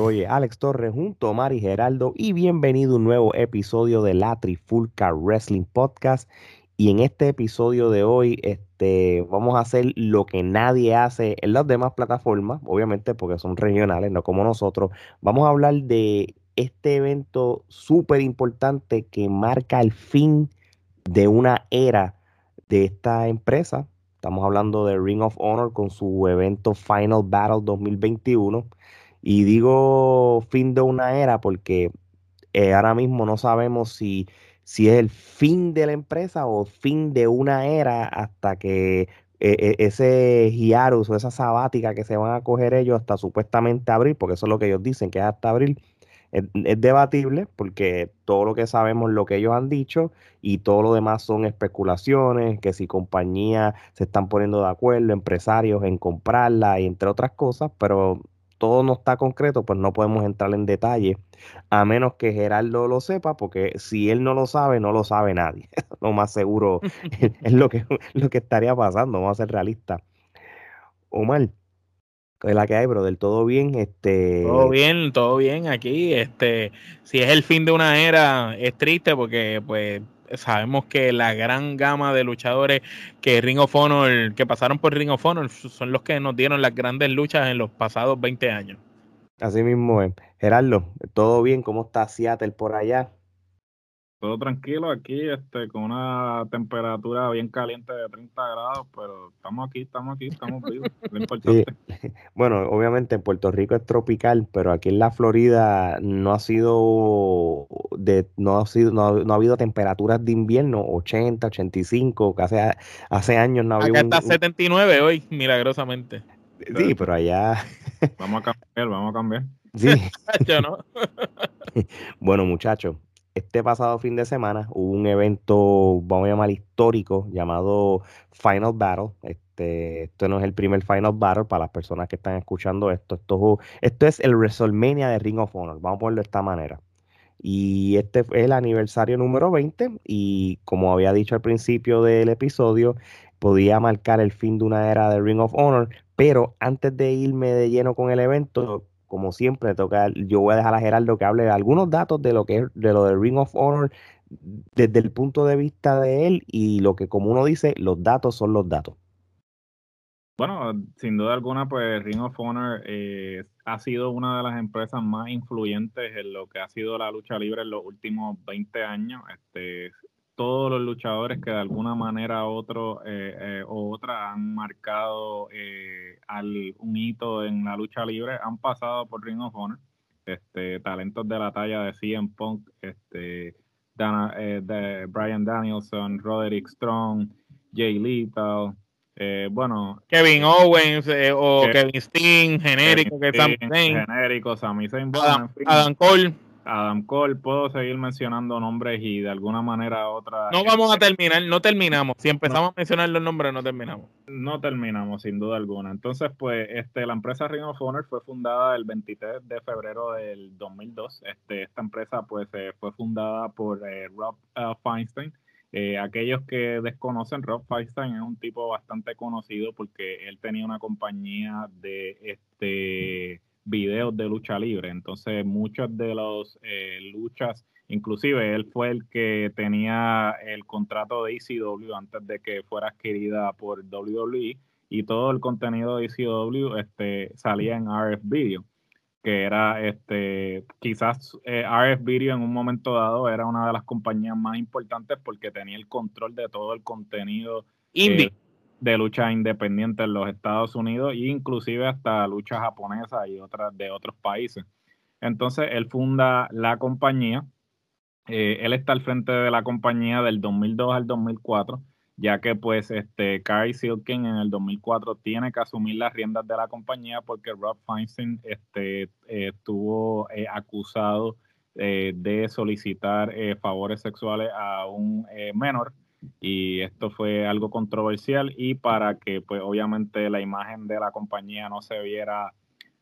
Oye, Alex Torres junto a Mari Geraldo y bienvenido a un nuevo episodio de la Trifulca Wrestling Podcast. Y en este episodio de hoy este, vamos a hacer lo que nadie hace en las demás plataformas, obviamente porque son regionales, no como nosotros. Vamos a hablar de este evento súper importante que marca el fin de una era de esta empresa. Estamos hablando de Ring of Honor con su evento Final Battle 2021. Y digo fin de una era porque eh, ahora mismo no sabemos si, si es el fin de la empresa o fin de una era hasta que eh, eh, ese hiarus o esa sabática que se van a coger ellos hasta supuestamente abril, porque eso es lo que ellos dicen, que es hasta abril, es, debatible porque todo lo que sabemos, lo que ellos han dicho y todo lo demás son especulaciones, que si compañías se están poniendo de acuerdo, empresarios en comprarla y entre otras cosas, pero todo no está concreto, pues no podemos entrar en detalle, a menos que Gerardo lo sepa, porque si él no lo sabe, no lo sabe nadie. lo más seguro es lo que, lo que estaría pasando, vamos a ser realistas. Omar, es la que hay, bro, del todo bien, este... Todo bien, todo bien aquí, este, si es el fin de una era, es triste porque, pues, sabemos que la gran gama de luchadores que Ring of Honor, que pasaron por Ring of Honor, son los que nos dieron las grandes luchas en los pasados 20 años. Así mismo es. Gerardo, ¿todo bien? ¿Cómo está Seattle por allá? Todo tranquilo aquí, este, con una temperatura bien caliente de 30 grados, pero estamos aquí, estamos aquí, estamos vivos, lo importante. Bueno, obviamente en Puerto Rico es tropical, pero aquí en la Florida no ha sido de, no ha sido, no ha, habido temperaturas de invierno, 80, 85, casi hace años no había. Acá está 79 hoy, milagrosamente. Sí, pero allá. Vamos a cambiar, vamos a cambiar. Sí. Yo no. bueno, muchachos, este pasado fin de semana hubo un evento, vamos a llamar histórico, llamado Final Battle. Este, esto no es el primer Final Battle para las personas que están escuchando esto. Esto, esto es el WrestleMania de Ring of Honor, vamos a ponerlo de esta manera. Y este es el aniversario número 20 y como había dicho al principio del episodio, podía marcar el fin de una era de Ring of Honor, pero antes de irme de lleno con el evento, como siempre, toca, yo voy a dejar a Gerardo que hable de algunos datos de lo que es de lo de Ring of Honor desde el punto de vista de él y lo que como uno dice, los datos son los datos. Bueno, sin duda alguna, pues Ring of Honor eh, ha sido una de las empresas más influyentes en lo que ha sido la lucha libre en los últimos 20 años. Este, todos los luchadores que de alguna manera otro, eh, eh, o otra han marcado eh, un hito en la lucha libre han pasado por Ring of Honor. Este, talentos de la talla de CM Punk, este, de Brian Danielson, Roderick Strong, Jay Lethal, bueno. Kevin Owens o Kevin Steen, genérico, que Genérico, Sami Zayn, Adam Cole. Adam Cole, puedo seguir mencionando nombres y de alguna manera u otra. No vamos a terminar, no terminamos. Si empezamos a mencionar los nombres, no terminamos. No terminamos, sin duda alguna. Entonces, pues, este, la empresa Ring of Honor fue fundada el 23 de febrero del 2002. Este, esta empresa, pues, eh, fue fundada por eh, Rob uh, Feinstein. Eh, aquellos que desconocen, Rob Feinstein es un tipo bastante conocido porque él tenía una compañía de este videos de lucha libre. Entonces, muchas de las eh, luchas, inclusive él fue el que tenía el contrato de ECW antes de que fuera adquirida por WWE y todo el contenido de ECW este, salía en RF Video, que era este, quizás eh, RF Video en un momento dado era una de las compañías más importantes porque tenía el control de todo el contenido. Indie de lucha independiente en los Estados Unidos e inclusive hasta lucha japonesa y otras de otros países. Entonces él funda la compañía, eh, él está al frente de la compañía del 2002 al 2004, ya que pues este Kai Silken en el 2004 tiene que asumir las riendas de la compañía porque Rob Feinstein este, eh, estuvo eh, acusado de solicitar favores sexuales a un menor y esto fue algo controversial y para que pues obviamente la imagen de la compañía no se viera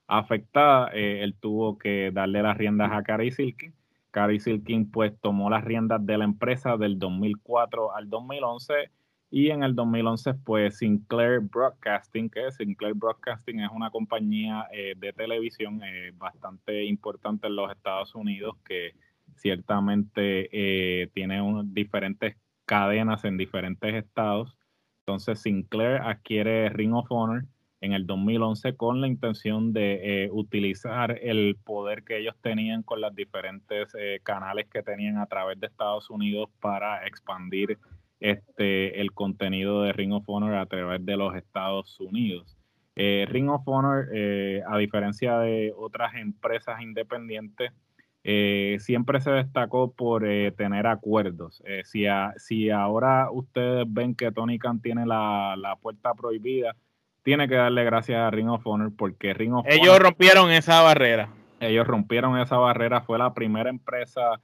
afectada, eh, él tuvo que darle las riendas a Cary Silkin. Cary Silkin pues tomó las riendas de la empresa del 2004 al 2011 Y en el 2011, pues Sinclair Broadcasting, que Sinclair Broadcasting es una compañía eh, de televisión eh, bastante importante en los Estados Unidos que ciertamente tiene diferentes cadenas en diferentes estados. Entonces Sinclair adquiere Ring of Honor en el 2011 con la intención de utilizar el poder que ellos tenían con los diferentes canales que tenían a través de Estados Unidos para expandir este, el contenido de Ring of Honor a través de los Estados Unidos. Eh, Ring of Honor, eh, a diferencia de otras empresas independientes, eh, siempre se destacó por tener acuerdos. si, si ahora ustedes ven que Tony Khan tiene la, la, puerta prohibida, tiene que darle gracias a Ring of Honor porque Ring of Ellos rompieron esa barrera. Ellos rompieron esa barrera, fue la primera empresa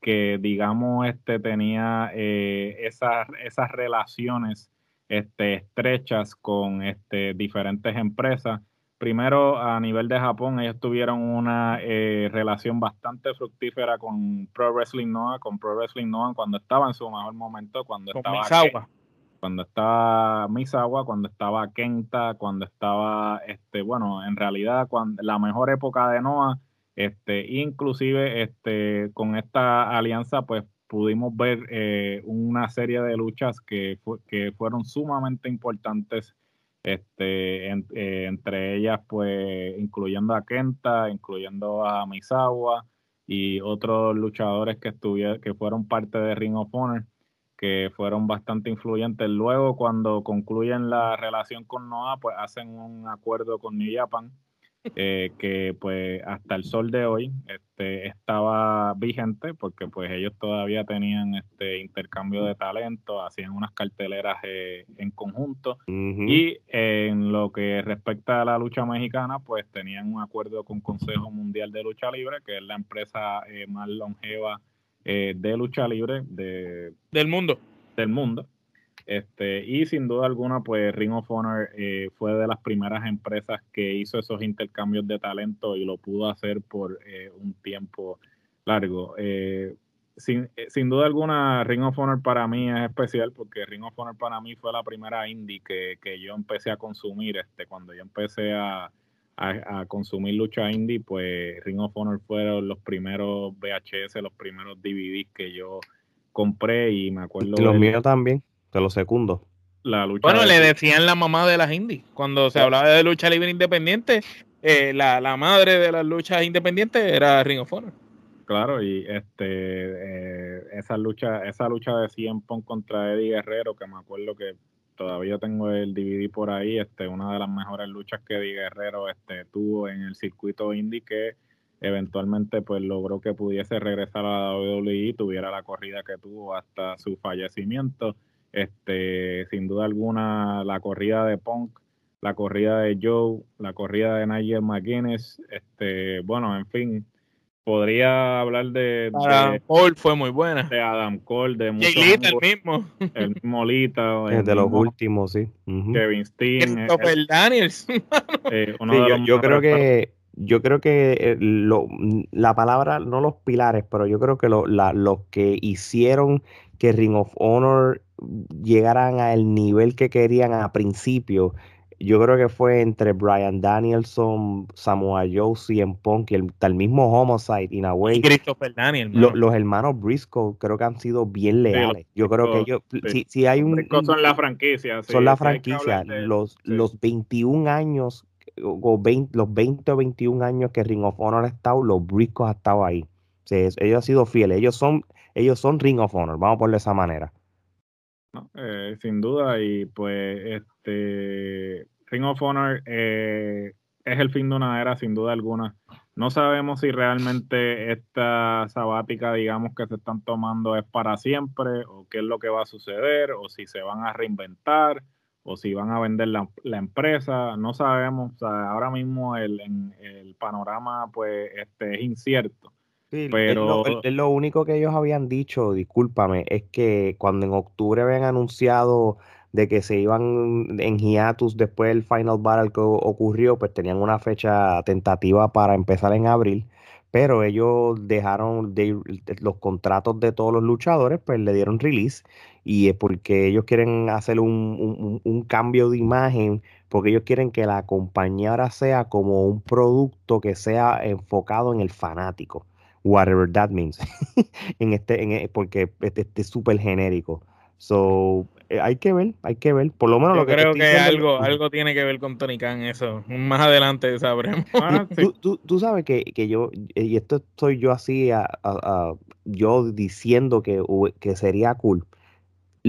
que digamos este tenía eh, esas, esas relaciones este, estrechas con este, diferentes empresas. Primero, a nivel de Japón, ellos tuvieron una eh, relación bastante fructífera con Pro Wrestling Noah, con Pro Wrestling Noah cuando estaba en su mejor momento, cuando estaba Misawa. cuando estaba Misawa, cuando estaba Kenta, cuando estaba, este, bueno, en realidad cuando, la mejor época de Noah este, inclusive este, con esta alianza, pues pudimos ver eh, una serie de luchas que, que fueron sumamente importantes, este, eh, entre ellas, pues, incluyendo a Kenta, incluyendo a Misawa y otros luchadores que, estuvieron, que fueron parte de Ring of Honor, que fueron bastante influyentes. Luego, cuando concluyen la relación con Noah, pues hacen un acuerdo con New Japan eh, que pues hasta el sol de hoy este, estaba vigente porque pues ellos todavía tenían este intercambio de talento, hacían unas carteleras eh, en conjunto y en lo que respecta a la lucha mexicana pues tenían un acuerdo con Consejo Mundial de Lucha Libre que es la empresa eh, más longeva de lucha libre de, del mundo. Del mundo. Este, y sin duda alguna, pues Ring of Honor eh, fue de las primeras empresas que hizo esos intercambios de talento y lo pudo hacer por eh, un tiempo largo. Eh, sin, sin, duda alguna, Ring of Honor para mí es especial porque Ring of Honor para mí fue la primera indie que, que yo empecé a consumir. Este, cuando yo empecé a, a, consumir lucha indie, pues Ring of Honor fueron los primeros VHS, los primeros DVDs que yo compré y me acuerdo. Los míos también. Te lo secundo. La lucha bueno, le decían la mamá de las indies. Cuando se hablaba de lucha libre independiente, eh, la, madre de las luchas independientes era Ring of Honor. Claro, y este eh, esa lucha, esa lucha de Cien Pong contra Eddie Guerrero, que me acuerdo que todavía tengo el DVD por ahí, este, una de las mejores luchas que Eddie Guerrero este, tuvo en el circuito indie que eventualmente pues logró que pudiese regresar a la WWE, tuviera la corrida que tuvo hasta su fallecimiento este, sin duda alguna, la corrida de Punk, la corrida de Joe, la corrida de Nigel McGuinness, este, bueno, en fin, podría hablar de, Adam Cole fue muy buena. De Adam Cole, de muchos Lita, el mismo. El mismo Lita. de los últimos, sí. Kevin Steen. Christopher Daniels. Eh, yo, creo que yo creo que lo, la palabra, no los pilares, pero yo creo que lo, la, los que hicieron que Ring of Honor llegaran al nivel que querían a principio, yo creo que fue entre Brian Danielson, Samoa Joe, CM Punk y el, mismo Homicide, in a way. Christopher Daniel. los hermanos Briscoe creo que han sido bien leales. yo creo que ellos, si, hay un... son la franquicia. son la franquicia. los, los 21 años, o 20, los 20 o 21 años que Ring of Honor ha estado, los Briscoe han estado ahí. ellos han sido fieles. Ellos son, ellos son Ring of Honor, vamos a ponerlo de esa manera. Eh, sin duda, y pues este Ring of Honor eh, es el fin de una era, sin duda alguna. No sabemos si realmente esta sabática, digamos, que se están tomando es para siempre, o qué es lo que va a suceder, o si se van a reinventar, o si van a vender la, empresa, no sabemos. ahora mismo el, el panorama pues este, es incierto. Pero es lo, único que ellos habían dicho, discúlpame, es que cuando en octubre habían anunciado de que se iban en hiatus después del Final Battle que ocurrió, pues tenían una fecha tentativa para empezar en abril, pero ellos dejaron de, los contratos de todos los luchadores, pues le dieron release y es porque ellos quieren hacer un, un, cambio de imagen, porque ellos quieren que la compañía ahora sea como un producto que sea enfocado en el fanático, whatever that means, en este, en, e, porque este, este es súper genérico. So, eh, hay que ver, hay que ver. Por lo menos Yo lo que creo que algo, algo tiene que ver con Tony Khan, eso. Más adelante sabremos. Ah, tú, sabes que, yo, y esto estoy yo así, yo diciendo que, que sería cool.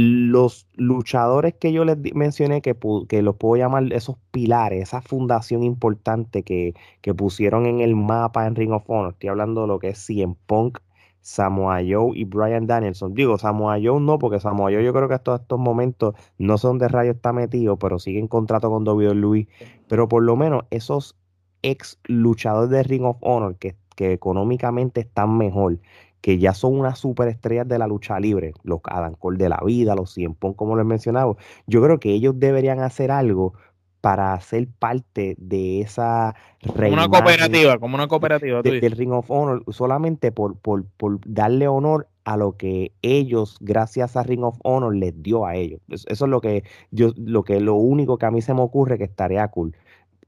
Los luchadores que yo les mencioné, que, que los puedo llamar esos pilares, esa fundación importante que, que pusieron en el mapa en Ring of Honor, estoy hablando de lo que es CM Punk, Samoa Joe y Brian Danielson. Digo, Samoa Joe no, porque Samoa Joe yo creo que hasta estos momentos no sé dónde rayo está metido, pero sigue en contrato con WWE. Pero por lo menos esos ex luchadores de Ring of Honor que, que económicamente están mejor, que ya son unas superestrellas de la lucha libre, los Adam Cole de la vida, los Cien como les mencionaba, yo creo que ellos deberían hacer algo para ser parte de esa como una cooperativa, como una cooperativa del Ring of Honor, solamente por, por, por, darle honor a lo que ellos, gracias a Ring of Honor, les dio a ellos. Eso, es lo que yo, lo que lo único que a mí se me ocurre que estaría cool.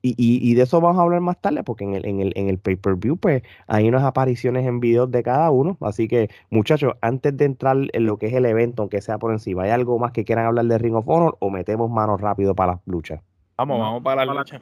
Y, y, de eso vamos a hablar más tarde, porque en el, en el, en el pay-per-view, pues hay unas apariciones en videos de cada uno. Así que, muchachos, antes de entrar en lo que es el evento, aunque sea por encima, ¿hay algo más que quieran hablar de Ring of Honor o metemos manos rápido para las luchas? Vamos, vamos para la lucha.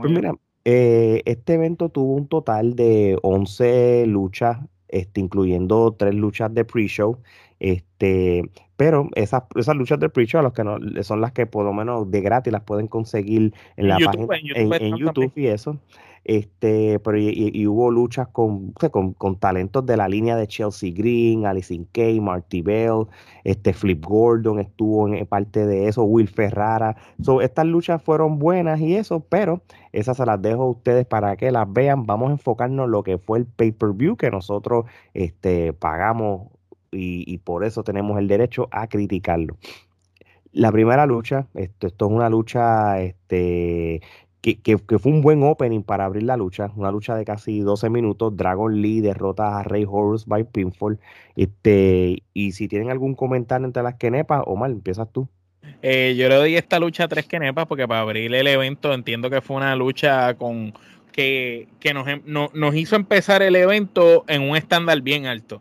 pues mira, eh, este evento tuvo un total de 11 luchas, este, incluyendo tres luchas de pre-show. Este, pero esas, esas luchas de pre-show los que no, son las que por lo menos de gratis las pueden conseguir en, la página en YouTube y eso. Este, pero y, hubo luchas con, con, talentos de la línea de Chelsea Green, Alison Kay, Marty Bell, este Flip Gordon estuvo en parte de eso, Will Ferrara. So, estas luchas fueron buenas y eso, pero esas se las dejo a ustedes para que las vean. Vamos a enfocarnos en lo que fue el pay-per-view que nosotros este, pagamos y, por eso tenemos el derecho a criticarlo. La primera lucha, esto, esto es una lucha este, que, fue un buen opening para abrir la lucha, una lucha de casi 12 minutos. Dragon Lee derrota a Rey Horus by Pinfall. Este, y si tienen algún comentario entre las quenepas, Omar, empiezas tú. Eh, yo le doy esta lucha a tres quenepas porque para abrir el evento entiendo que fue una lucha con que, nos, em, nos hizo empezar el evento en un estándar bien alto.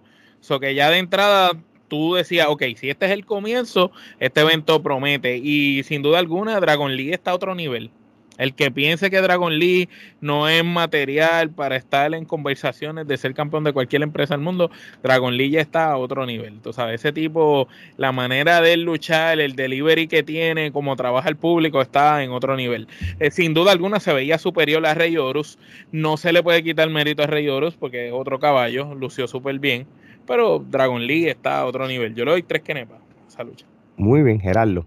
Que ya de entrada tú decías, ok, si este es el comienzo, este evento promete. Y sin duda alguna, Dragon Lee está a otro nivel. El que piense que Dragon Lee no es material para estar en conversaciones de ser campeón de cualquier empresa del mundo, Dragon Lee ya está a otro nivel. Tú sabes, ese tipo, la manera de luchar, el delivery que tiene, cómo trabaja el público, está en otro nivel. Eh, sin duda alguna se veía superior a Rey Horus. No se le puede quitar mérito a Rey Horus porque es otro caballo, lució súper bien. Pero Dragon Lee está a otro nivel. Yo le doy tres kenepas a esa lucha. Muy bien, Gerardo.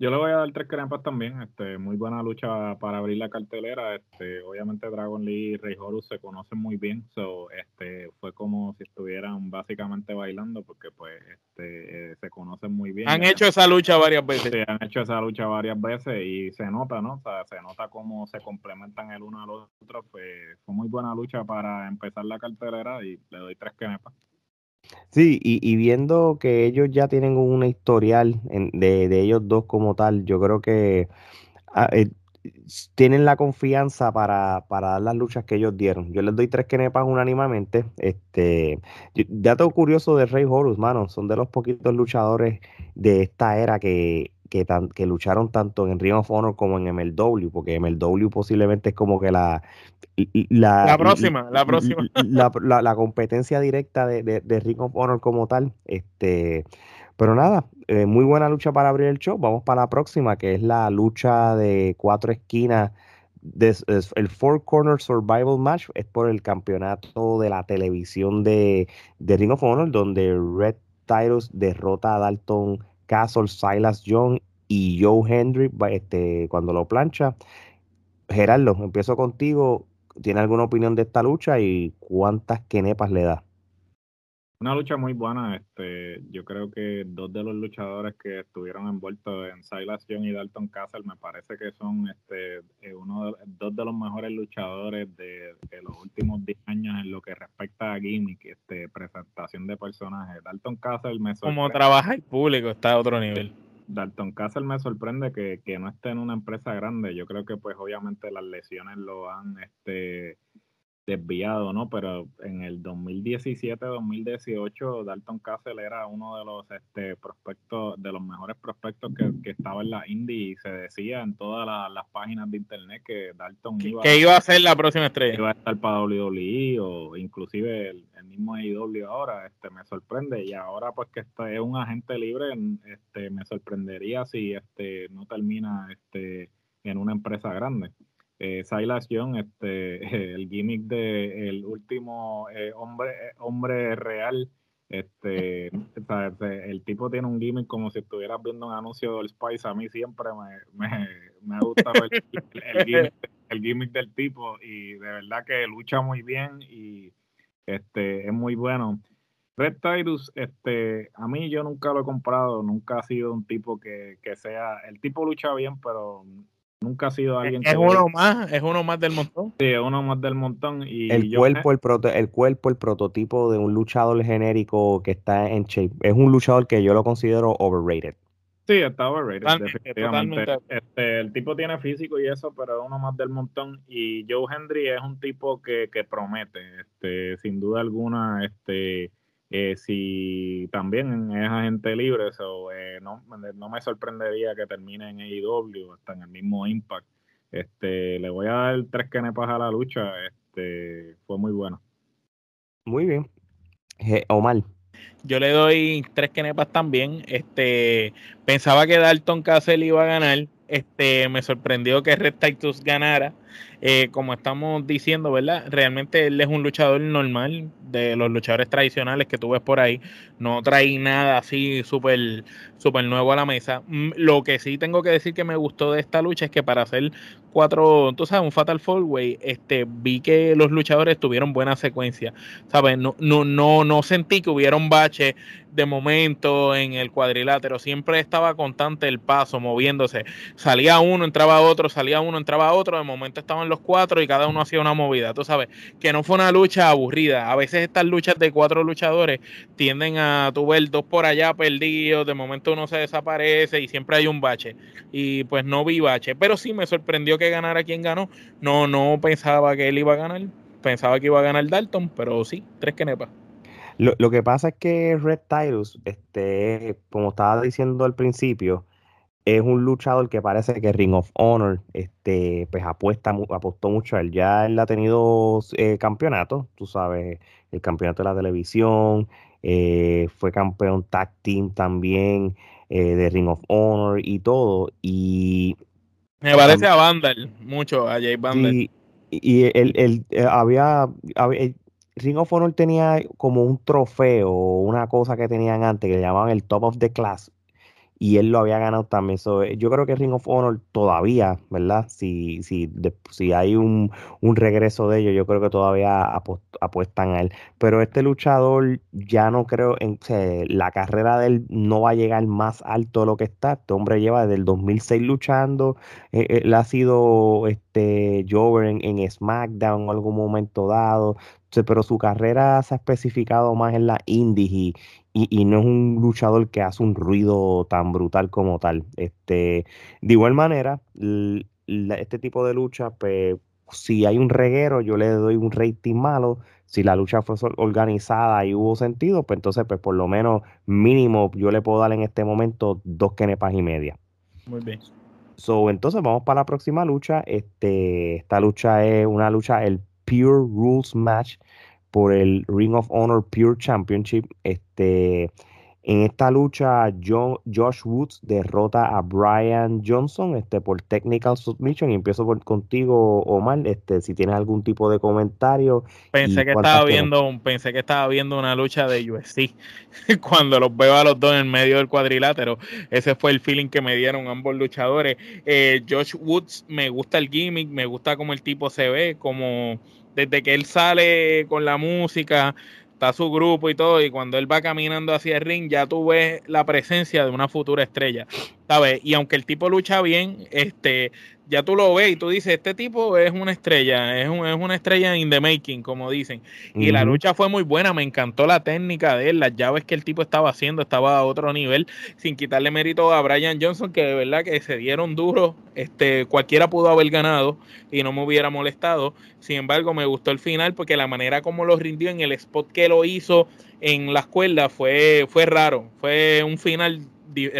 Yo le voy a dar tres crepas también. Este, muy buena lucha para abrir la cartelera. Este, obviamente Dragon Lee y Rey Horus se conocen muy bien. So, este, fue como si estuvieran básicamente bailando porque pues este, eh, se conocen muy bien. Han hecho esa lucha varias veces. Sí, han hecho esa lucha varias veces y se nota, ¿no? O sea, se nota cómo se complementan el uno al otro. Pues, fue muy buena lucha para empezar la cartelera y le doy tres crepas. Sí, y, viendo que ellos ya tienen una historial de, ellos dos como tal, yo creo que ah, eh, tienen la confianza para, dar las luchas que ellos dieron. Yo les doy tres kenepas unánimamente. Este, dato curioso de Rey Horus, mano, son de los poquitos luchadores de esta era que que, que lucharon tanto en Ring of Honor como en MLW, porque MLW posiblemente es como que la... La, próxima, la próxima. La, competencia directa de, de, Ring of Honor como tal. Este, pero nada, eh, muy buena lucha para abrir el show. Vamos para la próxima, que es la lucha de cuatro esquinas. el Four Corner Survival Match es por el campeonato de la televisión de, de Ring of Honor, donde Red Tyrus derrota a Dalton Castle, Silas Young y Joe Hendry este, cuando lo plancha. Gerardo, empiezo contigo. ¿Tiene alguna opinión de esta lucha y cuántas quenepas le da? Una lucha muy buena. Este, yo creo que dos de los luchadores que estuvieron envueltos en Silas Young y Dalton Castle me parece que son este, eh, uno dos de los mejores luchadores de, los últimos 10 años en lo que respecta a gimmick, este, presentación de personajes. Dalton Castle me sorprende. Como trabaja el público está a otro nivel. Dalton Castle me sorprende que, que no esté en una empresa grande. Yo creo que pues obviamente las lesiones lo han este desviado, ¿no? Pero en el 2017-2018 Dalton Castle era uno de los este, prospectos, de los mejores prospectos que, estaba en la Indy y se decía en todas las páginas de internet que Dalton iba, que iba a ser la próxima estrella. Iba a estar para WWE o inclusive el, mismo AEW ahora, este, me sorprende y ahora pues que este es un agente libre, este, me sorprendería si este no termina este en una empresa grande eh, Silas Young, este, el gimmick de el último eh, hombre, eh, hombre real, este, el tipo tiene un gimmick como si estuvieras viendo un anuncio del Spice. A mí siempre me, me, me gusta ver el, gimmick, del tipo y de verdad que lucha muy bien y este, es muy bueno. Red Titus, este, a mí yo nunca lo he comprado, nunca ha sido un tipo que, que sea, el tipo lucha bien, pero Nunca ha sido alguien es, uno más, es uno más del montón. Sí, es uno más del montón. Y el, cuerpo, el, el cuerpo, el prototipo de un luchador genérico que está en shape. Es un luchador que yo lo considero overrated. Sí, está overrated, definitivamente. Este, el tipo tiene físico y eso, pero es uno más del montón. Y Joe Hendry es un tipo que, que promete, este, sin duda alguna, este eh, si también es agente libre, eso eh, no, me sorprendería que termine en AEW, hasta en el mismo Impact. Este, le voy a dar tres kenepas a la lucha, este, fue muy bueno. Muy bien. Omar. Yo le doy tres kenepas también. Este, pensaba que Dalton Castle iba a ganar. Este, me sorprendió que Red Titus ganara. Eh, como estamos diciendo, ¿verdad? Realmente él es un luchador normal de los luchadores tradicionales que tú ves por ahí. No trae nada así súper super nuevo a la mesa. Mm, lo que sí tengo que decir que me gustó de esta lucha es que para hacer cuatro, tú sabes, un Fatal Four Way, este, vi que los luchadores tuvieron buena secuencia. ¿Sabes? No, no, no, no sentí que hubiera un bache de momento en el cuadrilátero. Siempre estaba constante el paso, moviéndose. Salía uno, entraba otro, salía uno, entraba otro. De momento estaban los cuatro y cada uno hacía una movida. Tú sabes, que no fue una lucha aburrida. A veces estas luchas de cuatro luchadores tienden a tu ver dos por allá perdidos. De momento uno se desaparece y siempre hay un bache. Y pues no vi bache. Pero sí me sorprendió que ganara quien ganó. No, no pensaba que él iba a ganar. Pensaba que iba a ganar Dalton, pero sí, tres que nepa. Lo, que pasa es que Red Tyrus, este, como estaba diciendo al principio, es un luchador que parece que Ring of Honor este, pues apuesta, apostó mucho a él. Ya él ha tenido eh, campeonatos, tú sabes, el campeonato de la televisión, eh, fue campeón tag team también eh, de Ring of Honor y todo. Y me parece a Vandal, mucho, a Jay Vandal. Y, y él, había, había, Ring of Honor tenía como un trofeo, una cosa que tenían antes que le llamaban el Top of the Class y él lo había ganado también. Eh, yo creo que Ring of Honor todavía, ¿verdad? Si, si, si hay un, regreso de ellos, yo creo que todavía apuestan a él. Pero este luchador ya no creo, en, la carrera de él no va a llegar más alto de lo que está. Este hombre lleva desde el 2006 luchando. Eh, eh, él ha sido este, Jover en, en SmackDown en algún momento dado pero su carrera se ha especificado más en la indies y, y, no es un luchador que hace un ruido tan brutal como tal. Este, de igual manera, este tipo de lucha, pues, si hay un reguero, yo le doy un rating malo. Si la lucha fue organizada y hubo sentido, pues entonces, pues por lo menos mínimo, yo le puedo dar en este momento dos kenepas y media. Muy bien. So, entonces vamos para la próxima lucha. Este, esta lucha es una lucha, el Pure Rules Match por el Ring of Honor Pure Championship. Este, en esta lucha, Josh Woods derrota a Brian Johnson este, por Technical Submission. Y empiezo por contigo, Omar, este, si tienes algún tipo de comentario. Pensé que estaba viendo, pensé que estaba viendo una lucha de UFC. Cuando los veo a los dos en medio del cuadrilátero, ese fue el feeling que me dieron ambos luchadores. Eh, Josh Woods, me gusta el gimmick, me gusta cómo el tipo se ve, como desde que él sale con la música, está su grupo y todo, y cuando él va caminando hacia el ring, ya tú ves la presencia de una futura estrella, ¿sabes? Y aunque el tipo lucha bien, este, ya tú lo ves y tú dices, este tipo es una estrella, es, es una estrella in the making, como dicen. Y la lucha fue muy buena, me encantó la técnica de él, las llaves que el tipo estaba haciendo, estaba a otro nivel, sin quitarle mérito a Brian Johnson, que de verdad que se dieron duro, este, cualquiera pudo haber ganado y no me hubiera molestado. Sin embargo, me gustó el final porque la manera como lo rindió en el spot que lo hizo en la escuela fue, fue raro, fue un final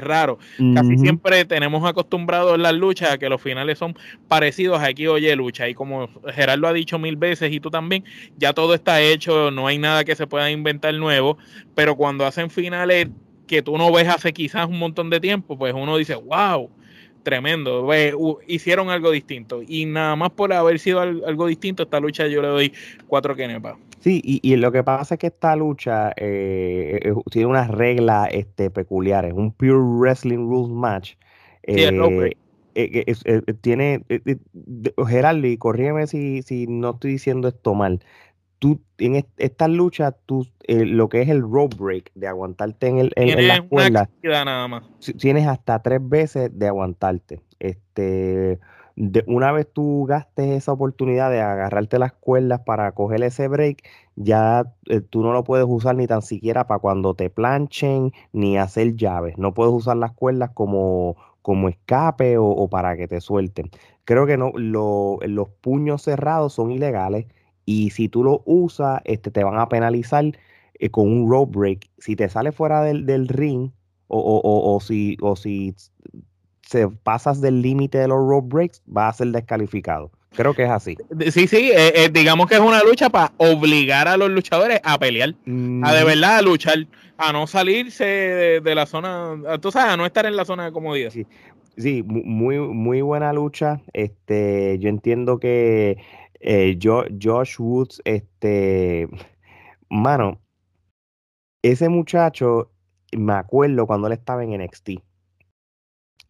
raro. Casi siempre tenemos acostumbrados en las luchas a que los finales son parecidos a aquí oye lucha. Y como Gerardo ha dicho mil veces y tú también, ya todo está hecho, no hay nada que se pueda inventar nuevo. Pero cuando hacen finales que tú no ves hace quizás un montón de tiempo, pues uno dice, wow, tremendo. hicieron algo distinto. Y nada más por haber sido algo distinto, esta lucha yo le doy cuatro kenepas. Sí, y, lo que pasa es que esta lucha eh, eh, tiene unas reglas este, peculiares. Un Pure Wrestling Rules Match. Eh, tiene. Gerardo, y corrígeme si, si no estoy diciendo esto mal. Tú, en esta lucha, tú, lo que es el rope break, de aguantarte en, el, en, la cuerda, nada más. tienes hasta tres veces de aguantarte. Este una vez tú gastes esa oportunidad de agarrarte las cuerdas para coger ese break, ya eh, tú no lo puedes usar ni tan siquiera para cuando te planchen ni hacer llaves. No puedes usar las cuerdas como, como escape o, para que te suelten. Creo que no, los puños cerrados son ilegales y si tú lo usas, este, te van a penalizar eh, con un rope break. Si te sale fuera del, del ring o, o, si, o si se pasas del límite de los road breaks, va a ser descalificado. Creo que es así. Sí, sí, eh, eh, digamos que es una lucha para obligar a los luchadores a pelear, a de verdad a luchar, a no salirse de, la zona, tú sabes, a no estar en la zona de comodidad. Sí, sí muy, muy buena lucha. Este, yo entiendo que eh, Josh Woods, este, mano, ese muchacho, me acuerdo cuando él estaba en NXT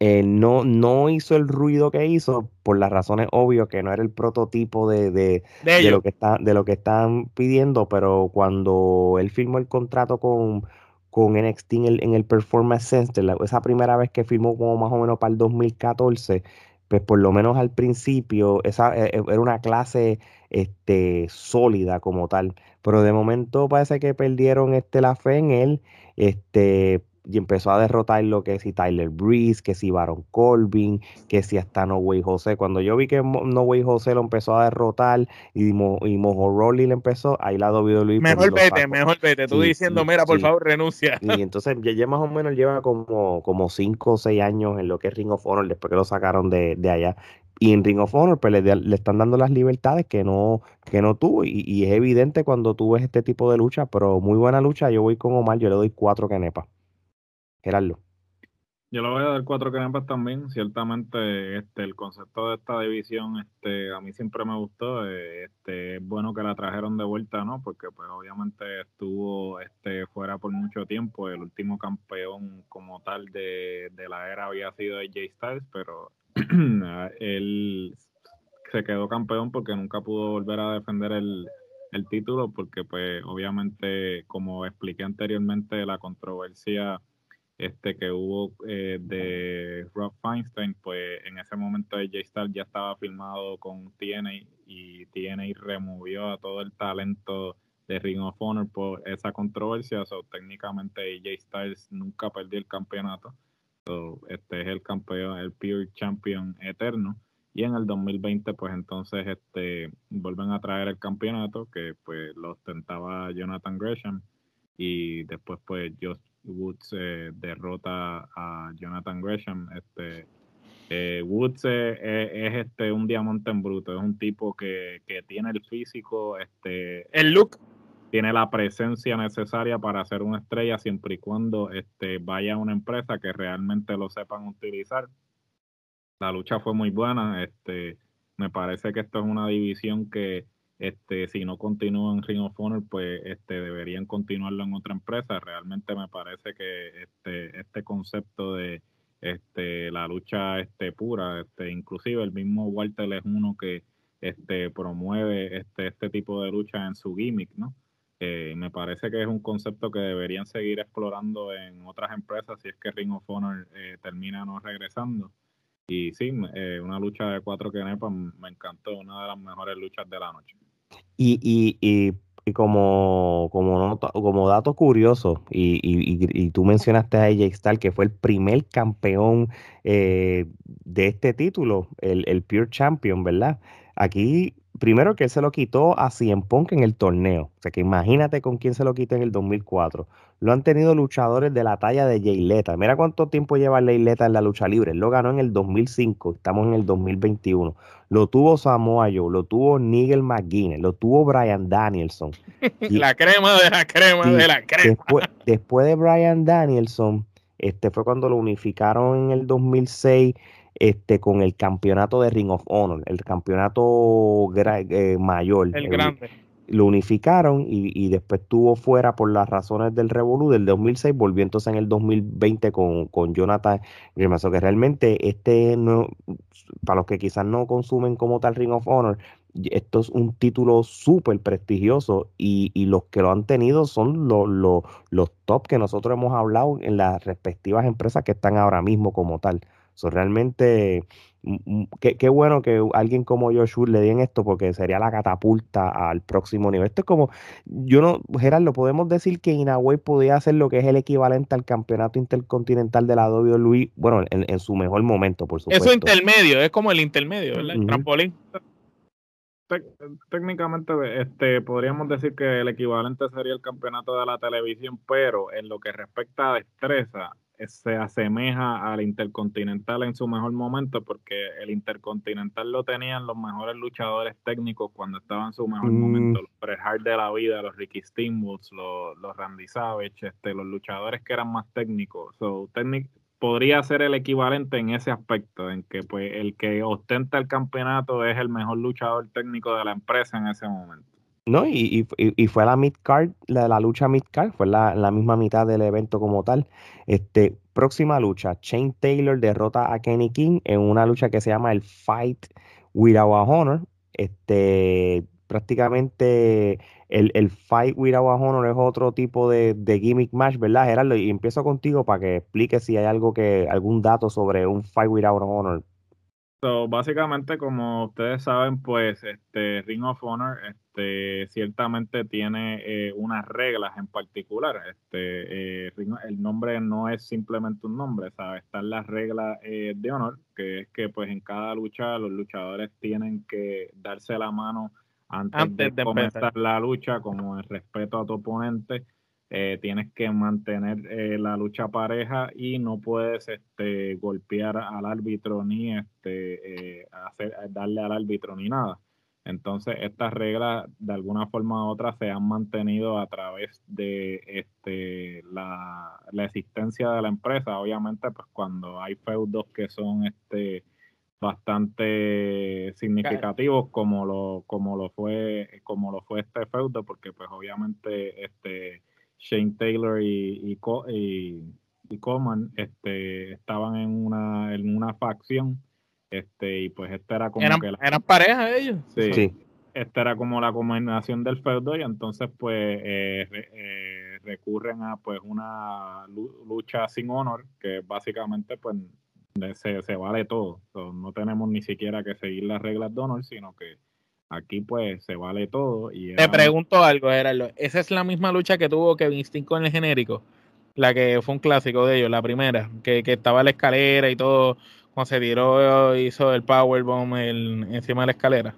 eh, no, no hizo el ruido que hizo por las razones obvias que no era el prototipo de, de, lo, que está, de lo que están pidiendo, pero cuando él firmó el contrato con, con NXT en el, en el Performance Center, esa primera vez que firmó como más o menos para el 2014, pues por lo menos al principio esa e, e, era una clase este, sólida como tal, pero de momento parece que perdieron este, la fe en él, este, y empezó a derrotar lo que si Tyler Breeze, que si Baron Corbin, que si hasta No Way José. Cuando yo vi que No Way José lo empezó a derrotar y, y Mojo Rolly le empezó, ahí la WWE. Mejor vete, mejor vete. Tú diciendo, mira, por favor, renuncia. Y entonces ya, más o menos lleva como, como cinco o seis años en lo que es Ring of Honor después que lo sacaron de, allá. Y en Ring of Honor pues, le, están dando las libertades que no, que no tuvo. Y, y, es evidente cuando tú ves este tipo de lucha, pero muy buena lucha. Yo voy con Omar, yo le doy cuatro canepas. Gerardo. Yo le voy a dar cuatro canepas también. Ciertamente, este, el concepto de esta división, este, a mí siempre me gustó. Eh, este, es bueno que la trajeron de vuelta, ¿no? Porque, pues, obviamente estuvo, este, fuera por mucho tiempo. El último campeón como tal de, de la era había sido AJ Styles, pero él se quedó campeón porque nunca pudo volver a defender el, el título, porque, pues, obviamente, como expliqué anteriormente, la controversia este que hubo eh, de Rob Feinstein, pues en ese momento AJ Styles ya estaba filmado con TNA y TNA removió a todo el talento de Ring of Honor por esa controversia. So, técnicamente AJ Styles nunca perdió el campeonato. este es el campeón, el Pure Champion eterno. Y en el 2020, pues entonces este vuelven a traer el campeonato que pues lo ostentaba Jonathan Gresham y después pues Woods eh, derrota a Jonathan Gresham. Este, eh, Woods es, este un diamante en bruto, es un tipo que, tiene el físico, este, el look, tiene la presencia necesaria para ser una estrella siempre y cuando este, vaya a una empresa que realmente lo sepan utilizar. La lucha fue muy buena, este, me parece que esto es una división que este, si no continúan Ring of Honor, pues este, deberían continuarlo en otra empresa. Realmente me parece que este, este concepto de este, la lucha este, pura, este, inclusive el mismo Walter es uno que este, promueve este, este tipo de lucha en su gimmick, ¿no? Eh, me parece que es un concepto que deberían seguir explorando en otras empresas si es que Ring of Honor eh, termina no regresando. Y sí, eh, una lucha de cuatro que me encantó, una de las mejores luchas de la noche. Y, y, y, y como, como, como dato curioso, y, y, tú mencionaste a AJ Styles, que fue el primer campeón de este título, el, el Pure Champion, ¿verdad? Aquí primero que él se lo quitó a Cien Punk en el torneo. O sea que imagínate con quién se lo quitó en el 2004. Lo han tenido luchadores de la talla de Leta. Mira cuánto tiempo lleva Jay Leta en la lucha libre. Él lo ganó en el 2005. Estamos en el 2021. Lo tuvo Samoa Joe, lo tuvo Nigel McGuinness, lo tuvo Brian Danielson. la crema de la crema de la crema. Después, después de Brian Danielson, este fue cuando lo unificaron en el 2006 este, con el campeonato de Ring of Honor, el campeonato eh, mayor. El grande. Lo unificaron y, después estuvo fuera por las razones del Revolu del 2006, volvió entonces en el 2020 con, con Jonathan Grimazo, que realmente este, no, para los que quizás no consumen como tal Ring of Honor, esto es un título súper prestigioso y, y, los que lo han tenido son los, los, los top que nosotros hemos hablado en las respectivas empresas que están ahora mismo como tal realmente, mm, mm, qué, bueno que alguien como Joshua le den esto porque sería la catapulta al próximo nivel. Esto es como, yo no, Gerardo, podemos decir que Inaway podía hacer lo que es el equivalente al campeonato intercontinental de la WWE, bueno, en, su mejor momento, por supuesto. Eso intermedio, es como el intermedio, El trampolín. Técnicamente, este, podríamos decir que el equivalente sería el campeonato de la televisión, pero en lo que respecta a destreza, se asemeja al Intercontinental en su mejor momento, porque el Intercontinental lo tenían los mejores luchadores técnicos cuando estaban en su mejor momento, mm. los Bret Hart de la vida, los Ricky Steamboats, los, los Randy Savage, este, los luchadores que eran más técnicos. So, podría ser el equivalente en ese aspecto, en que pues el que ostenta el campeonato es el mejor luchador técnico de la empresa en ese momento. No, y, y, fue la mid card, la, la lucha mid card, fue la, la, misma mitad del evento como tal. Este, próxima lucha, Shane Taylor derrota a Kenny King en una lucha que se llama el Fight Without a Honor. Este, prácticamente el, el Fight Without a Honor es otro tipo de, de, gimmick match, ¿verdad, Gerardo? Y empiezo contigo para que expliques si hay algo que, algún dato sobre un Fight Without a Honor So, básicamente, como ustedes saben, pues este Ring of Honor este, ciertamente tiene eh, unas reglas en particular. Este, eh, el nombre no es simplemente un nombre, ¿sabes? Están las reglas eh, de honor, que es que pues en cada lucha los luchadores tienen que darse la mano antes, de, comenzar la lucha, como el respeto a tu oponente. Eh, tienes que mantener eh, la lucha pareja y no puedes este, golpear al árbitro ni este, eh, hacer, darle al árbitro ni nada. Entonces, estas reglas de alguna forma u otra se han mantenido a través de este, la, existencia de la empresa. Obviamente, pues cuando hay feudos que son este, bastante significativos como lo, como lo fue, como lo fue este feudo, porque pues obviamente este Shane Taylor y, y, y, Coleman este, estaban en una, en una facción. Este, y pues esta era como eran, que eran pareja ellos. Sí, Esta era como la combinación del feudo y entonces pues eh, eh, recurren a pues una lucha sin honor que básicamente pues se, se vale todo. no tenemos ni siquiera que seguir las reglas de honor, sino que Aquí pues se vale todo. Y Te pregunto algo, Gerardo. ¿Esa es la misma lucha que tuvo Kevin Steen con el genérico? La que fue un clásico de ellos, la primera, que, que estaba en la escalera y todo, cuando se tiró, hizo el powerbomb el, encima de la escalera,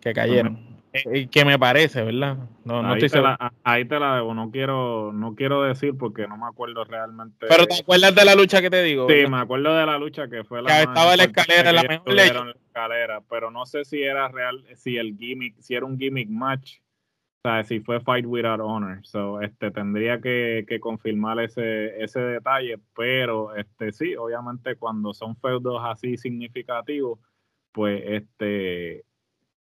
que cayeron. Eh, que me parece, ¿verdad? No, no ahí, te la, ahí te la debo, no quiero, no quiero decir porque no me acuerdo realmente. Pero te acuerdas de la lucha que te digo. Sí, me acuerdo de la lucha que fue la que estaba en la escalera, la mejor escalera, pero no sé si era real, si el gimmick, si era un gimmick match, o sea, si fue Fight Without Honor. So, este, tendría que, confirmar ese, ese detalle, pero este sí, obviamente cuando son feudos así significativos, pues este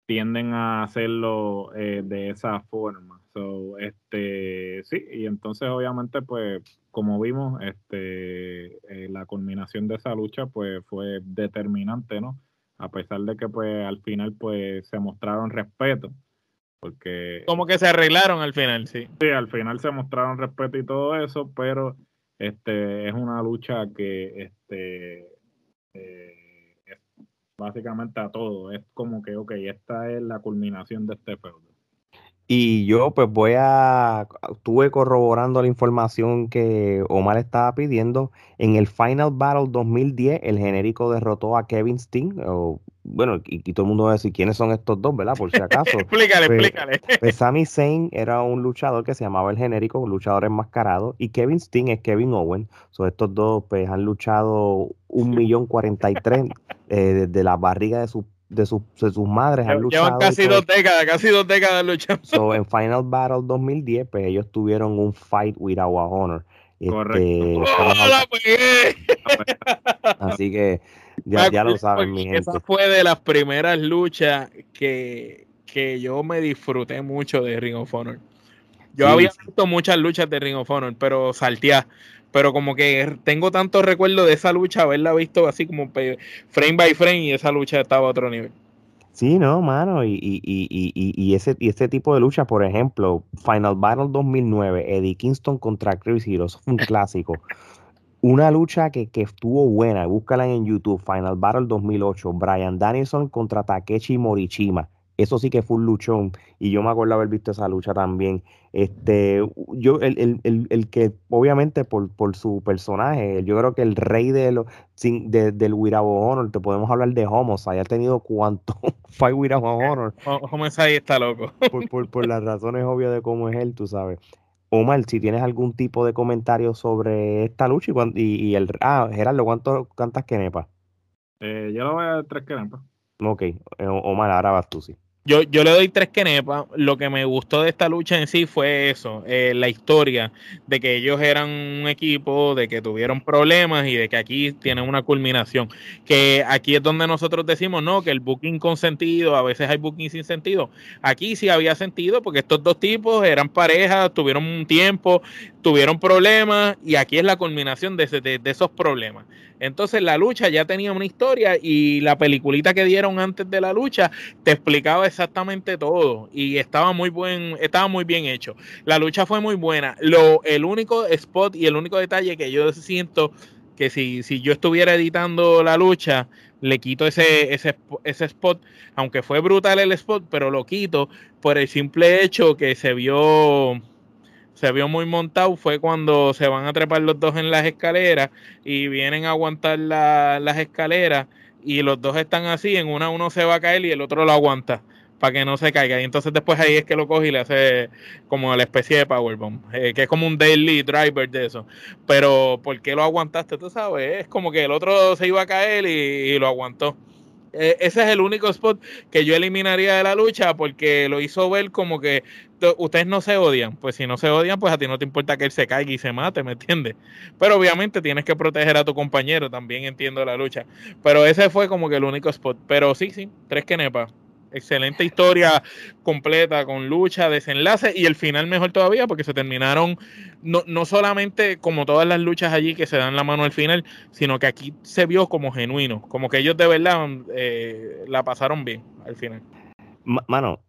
tienden a hacerlo eh, de esa forma. So, este, sí, y entonces obviamente, pues, como vimos, este, eh, la culminación de esa lucha, pues, fue determinante, ¿no? A pesar de que, pues, al final, pues, se mostraron respeto. Porque... Como que se arreglaron al final, sí. Sí, al final se mostraron respeto y todo eso, pero este es una lucha que este eh, es básicamente a todo. Es como que, ok, esta es la culminación de este feudo. Y yo pues voy a, estuve corroborando la información que Omar estaba pidiendo. En el Final Battle 2010, el genérico derrotó a Kevin Steen. O, bueno, y, todo el mundo va a decir quiénes son estos dos, ¿verdad? Por si acaso. explícale, pues, explícale. Pues Sami Zayn era un luchador que se llamaba el genérico, un luchador enmascarado. Y Kevin Steen es Kevin Owen. So, estos dos pues han luchado un millón cuarenta y tres eh, desde la barriga de su de, sus madres han luchado. Llevan casi dos décadas, casi dos décadas luchando. So, en Final Battle 2010, pues ellos tuvieron un fight with our honor. Correcto. Este, Así que ya, ya lo saben, mi gente. Esa fue de las primeras luchas que, que yo me disfruté mucho de Ring of Honor. Yo había visto muchas luchas de Ring of Honor, pero salteé pero como que tengo tantos recuerdos de esa lucha, haberla visto así como frame by frame y esa lucha estaba a otro nivel. Sí, no, mano, y, y, y, y, ese, y ese tipo de lucha, por ejemplo, Final Battle 2009, Eddie Kingston contra Chris Heroes, un clásico. Una lucha que, que, estuvo buena, búscala en YouTube, Final Battle 2008, Brian Danielson contra Takeshi Morichima eso sí que fue un luchón. Y yo me acuerdo haber visto esa lucha también. Este, yo, el, el, el, que, obviamente, por, por, su personaje, yo creo que el rey de lo, sin, de, del Wirabo Honor, te podemos hablar de Homicide, ha tenido cuánto fight Wirabo Honor. Homicide está loco. por, por, por las razones obvias de cómo es él, tú sabes. Omar, si tienes algún tipo de comentario sobre esta lucha y, y, el... Ah, Gerardo, ¿cuánto cantas Kenepa? Eh, yo lo voy a tres Kenepa. Ok, eh, Omar, ahora vas tú, sí. Yo, yo le doy tres quenepas. Lo que me gustó de esta lucha en sí fue eso, eh, la historia de que ellos eran un equipo, de que tuvieron problemas y de que aquí tienen una culminación. Que aquí es donde nosotros decimos, no, que el booking con sentido, a veces hay booking sin sentido. Aquí sí había sentido porque estos dos tipos eran parejas, tuvieron un tiempo, tuvieron problemas y aquí es la culminación de, de esos problemas. Entonces la lucha ya tenía una historia y la peliculita que dieron antes de la lucha te explicaba exactamente todo y estaba muy buen, estaba muy bien hecho. La lucha fue muy buena. Lo, el único spot y el único detalle que yo siento que si, si yo estuviera editando la lucha, le quito ese, ese, ese spot, aunque fue brutal el spot, pero lo quito por el simple hecho que se vio se vio muy montado fue cuando se van a trepar los dos en las escaleras y vienen a aguantar las escaleras y los dos están así, en una uno se va a caer y el otro lo aguanta para que no se caiga. Y entonces después ahí es que lo coge y le hace como la especie de powerbomb, eh, que es como un daily driver de eso. Pero ¿por qué lo aguantaste? Tú sabes, es como que el otro se iba a caer y lo aguantó. Eh, ese es el único spot que yo eliminaría de la lucha porque lo hizo ver como que ustedes no se odian. Pues si no se odian, pues a ti no te importa que él se caiga y se mate, ¿me entiendes? Pero obviamente tienes que proteger a tu compañero, también entiendo la lucha. Pero ese fue como que el único spot. Pero sí, sí, tres que nepa excelente historia completa con lucha, desenlace y el final mejor todavía porque se terminaron no, no solamente como todas las luchas allí que se dan la mano al final, sino que aquí se vio como genuino, como que ellos de verdad eh, la pasaron bien al final. Mano,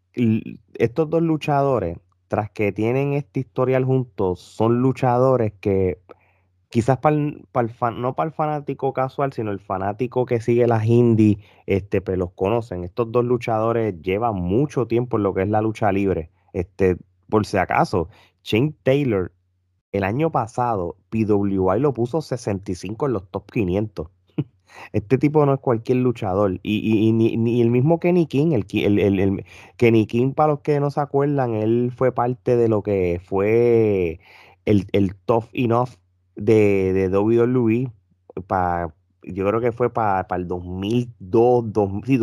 estos dos luchadores, tras que tienen este historial juntos, son luchadores que quizás para el, no para el fanático casual, sino el fanático que sigue las indies, este, pues los conocen. Estos dos luchadores llevan mucho tiempo en lo que es la lucha libre. Este, por si acaso, Shane Taylor, el año pasado, PWI lo puso 65 en los top 500. Este tipo no es cualquier luchador. Y, ni, el mismo Kenny King, el, el, el, Kenny King, para los que no se acuerdan, él fue parte de lo que fue el, el Tough Enough de, de WWE para yo creo que fue para el 2002,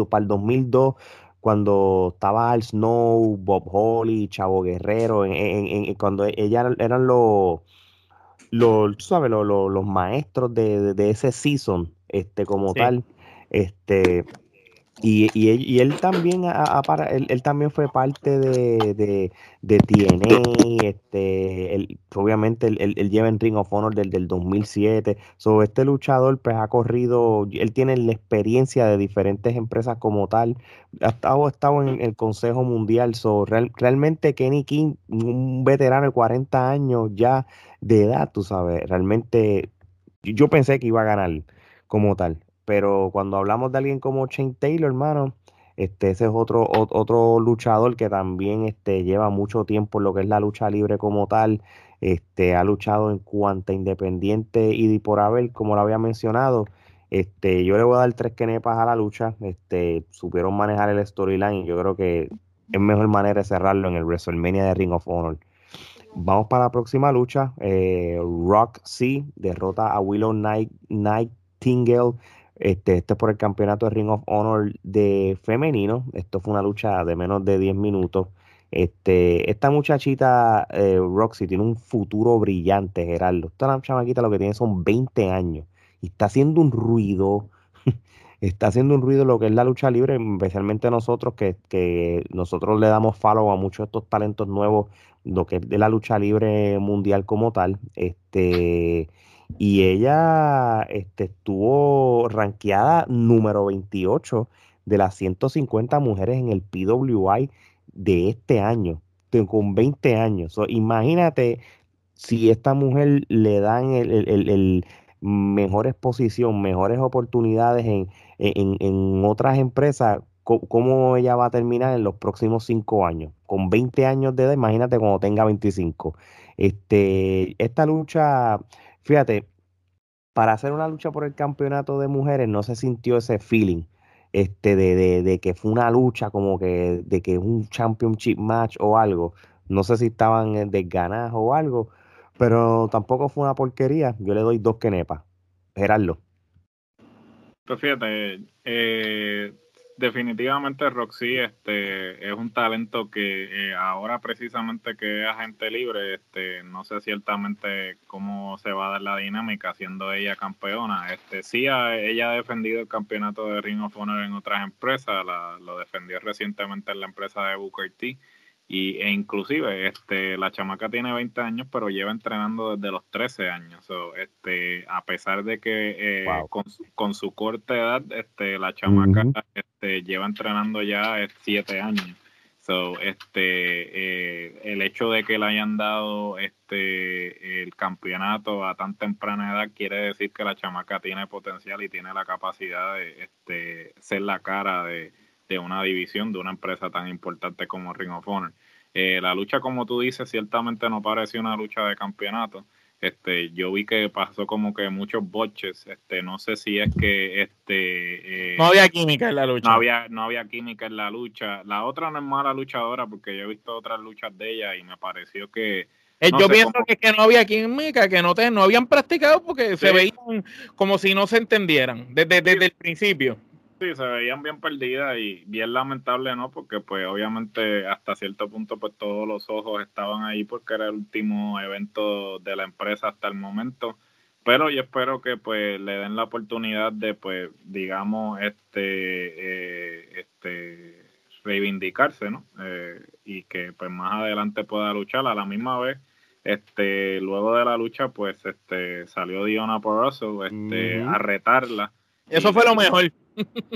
para el 2002 cuando estaba Al Snow, Bob Holly, Chavo Guerrero, en, cuando ellas eran los, los, sabes, los, maestros de, ese season, este, como tal, este, Y, él, también él, también fue parte de, de, de TNA, este, obviamente él, lleva en Ring of Honor del, del 2007. Sobre este luchador pues ha corrido, él tiene la experiencia de diferentes empresas como tal. Ha estado, estado en el Consejo Mundial. So, realmente Kenny King, un veterano de 40 años ya de edad, tú sabes, realmente yo pensé que iba a ganar como tal pero cuando hablamos de alguien como Shane Taylor, hermano, este, ese es otro, otro luchador que también este, lleva mucho tiempo en lo que es la lucha libre como tal. Este, ha luchado en cuanta independiente y por haber, como lo había mencionado. Este, yo le voy a dar tres quenepas a la lucha. Este, supieron manejar el storyline y yo creo que es mejor manera de cerrarlo en el WrestleMania de Ring of Honor. Vamos para la próxima lucha. Eh, Rock C derrota a Willow Night, Nightingale este, este es por el campeonato de Ring of Honor de femenino. Esto fue una lucha de menos de 10 minutos. Este, esta muchachita eh, Roxy tiene un futuro brillante, Gerardo. Esta chamaquita lo que tiene son 20 años y está haciendo un ruido, está haciendo un ruido lo que es la lucha libre, especialmente nosotros que, que nosotros le damos follow a muchos de estos talentos nuevos, lo que es de la lucha libre mundial como tal. Este, y ella este, estuvo rankeada número 28 de las 150 mujeres en el PWI de este año, con 20 años. imagínate si esta mujer le dan el, el, mejor exposición, mejores oportunidades en, en, otras empresas, ¿cómo ella va a terminar en los próximos cinco años? Con 20 años de edad, imagínate cuando tenga 25. Este, esta lucha fíjate, para hacer una lucha por el campeonato de mujeres no se sintió ese feeling este de, de, que fue una lucha como que de que un championship match o algo. No sé si estaban desganados o algo, pero tampoco fue una porquería. Yo le doy dos quenepas. Gerardo. Pues fíjate, eh, definitivamente Roxy este, es un talento que eh, ahora precisamente que es agente libre, este, no sé ciertamente cómo se va a dar la dinámica siendo ella campeona. Este, sí, ella ha defendido el campeonato de Ring of Honor en otras empresas, la, lo defendió recientemente en la empresa de Booker T y, e inclusive este la chamaca tiene 20 años pero lleva entrenando desde los 13 años. So, este a pesar de que eh, con, su, corta edad este la chamaca este, lleva entrenando ya 7 años. So, este eh, el hecho de que le hayan dado este el campeonato a tan temprana edad quiere decir que la chamaca tiene potencial y tiene la capacidad de este, ser la cara de de una división de una empresa tan importante como Ring of Honor. Eh, la lucha, como tú dices, ciertamente no pareció una lucha de campeonato. Este, yo vi que pasó como que muchos boches. Este, no sé si es que este eh, no había química en la lucha. No había, no había química en la lucha. La otra no es mala luchadora porque yo he visto otras luchas de ella y me pareció que eh, yo pienso que, que no había química, que no, te, no habían practicado porque se veían como si no se entendieran desde, desde el principio. Sí, se veían bien perdidas y bien lamentable, ¿no? Porque pues obviamente hasta cierto punto pues todos los ojos estaban ahí porque era el último evento de la empresa hasta el momento. Pero yo espero que pues le den la oportunidad de pues digamos este eh, este reivindicarse, ¿no? Eh, y que pues más adelante pueda luchar a la misma vez este luego de la lucha pues este salió Diona Poroso este a retarla eso fue lo mejor.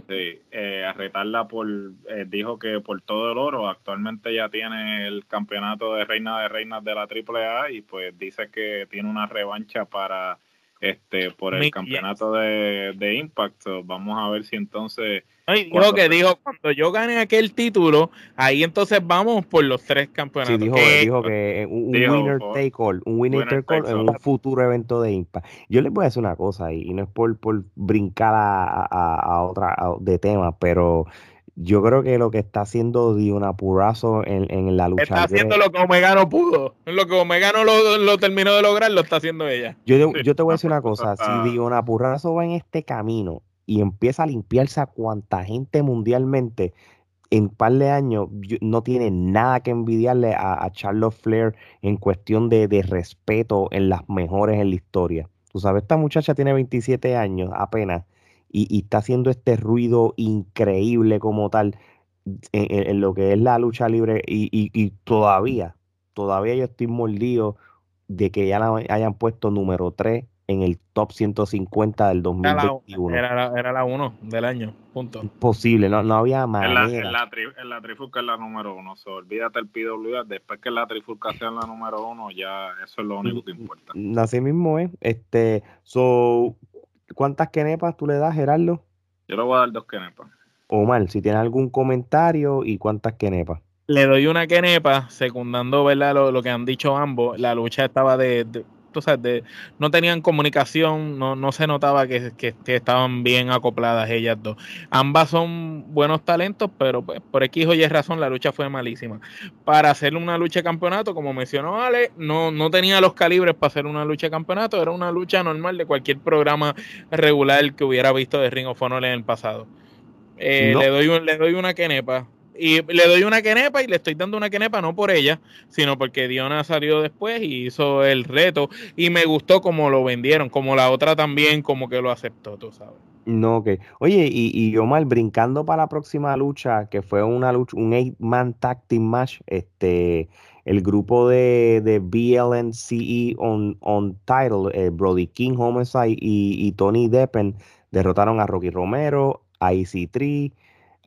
Sí, eh, a retarla por, eh, dijo que por todo el oro, actualmente ya tiene el campeonato de reina de reinas de la AAA y pues dice que tiene una revancha para este por el campeonato de, de Impact. vamos a ver si entonces dijo que dijo, cuando yo gane aquel título, ahí entonces vamos por los tres campeonatos. Sí, dijo, dijo que un, winner take all, un winner, take all en un futuro evento de Impact. Yo les voy a decir una cosa, y, no es por, por brincar a, a, otra de tema, pero yo creo que lo que está haciendo Diona Purazo en, en la lucha. Está haciendo lo que Omega no pudo. Lo que Omega no lo, lo, terminó de lograr, lo está haciendo ella. Yo, yo te voy a decir una cosa. Si Diona Purazo va en este camino y empieza a limpiarse a cuanta gente mundialmente, en un par de años no tiene nada que envidiarle a, Charlotte Flair en cuestión de, respeto en las mejores en la historia. Tú sabes, esta muchacha tiene 27 años apenas y, está haciendo este ruido increíble como tal en, lo que es la lucha libre y, y, todavía, todavía yo estoy mordido de que ya la hayan puesto número 3 en el top 150 del 2021. Era la 1 del año, punto. Imposible, no, no había manera. En la, en la, trifulca es la número 1, olvídate el PWA, después que la trifulca sea la número 1, ya eso es lo único que importa. Así mismo es. Este, so, ¿Cuántas kenepas tú le das, Gerardo? Yo le voy a dar dos kenepas. Omar, si tienes algún comentario y cuántas kenepas. Le doy una kenepa, secundando ¿verdad? Lo, que han dicho ambos. La lucha estaba de no tenían comunicación, no, no se notaba que, estaban bien acopladas ellas dos. Ambas son buenos talentos, pero pues, por X o Y razón la lucha fue malísima. Para hacer una lucha de campeonato, como mencionó Ale, no, no tenía los calibres para hacer una lucha de campeonato, era una lucha normal de cualquier programa regular que hubiera visto de Ring of Honor en el pasado. Eh, le, doy le doy una quenepa y le doy una quenepa y le estoy dando una quenepa no por ella, sino porque Diona salió después y hizo el reto. Y me gustó como lo vendieron, como la otra también, como que lo aceptó, tú sabes. No, ok. Oye, y, y Omar, brincando para la próxima lucha, que fue una lucha, un eight-man tag team match, este, el grupo de, de BLNCE on, on title, eh, Brody King, Homicide y, y Tony Deppen derrotaron a Rocky Romero, a EC3,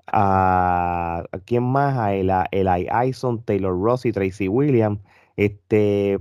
a, quién más, a Eli Ison, Taylor Ross Tracy Williams. Este,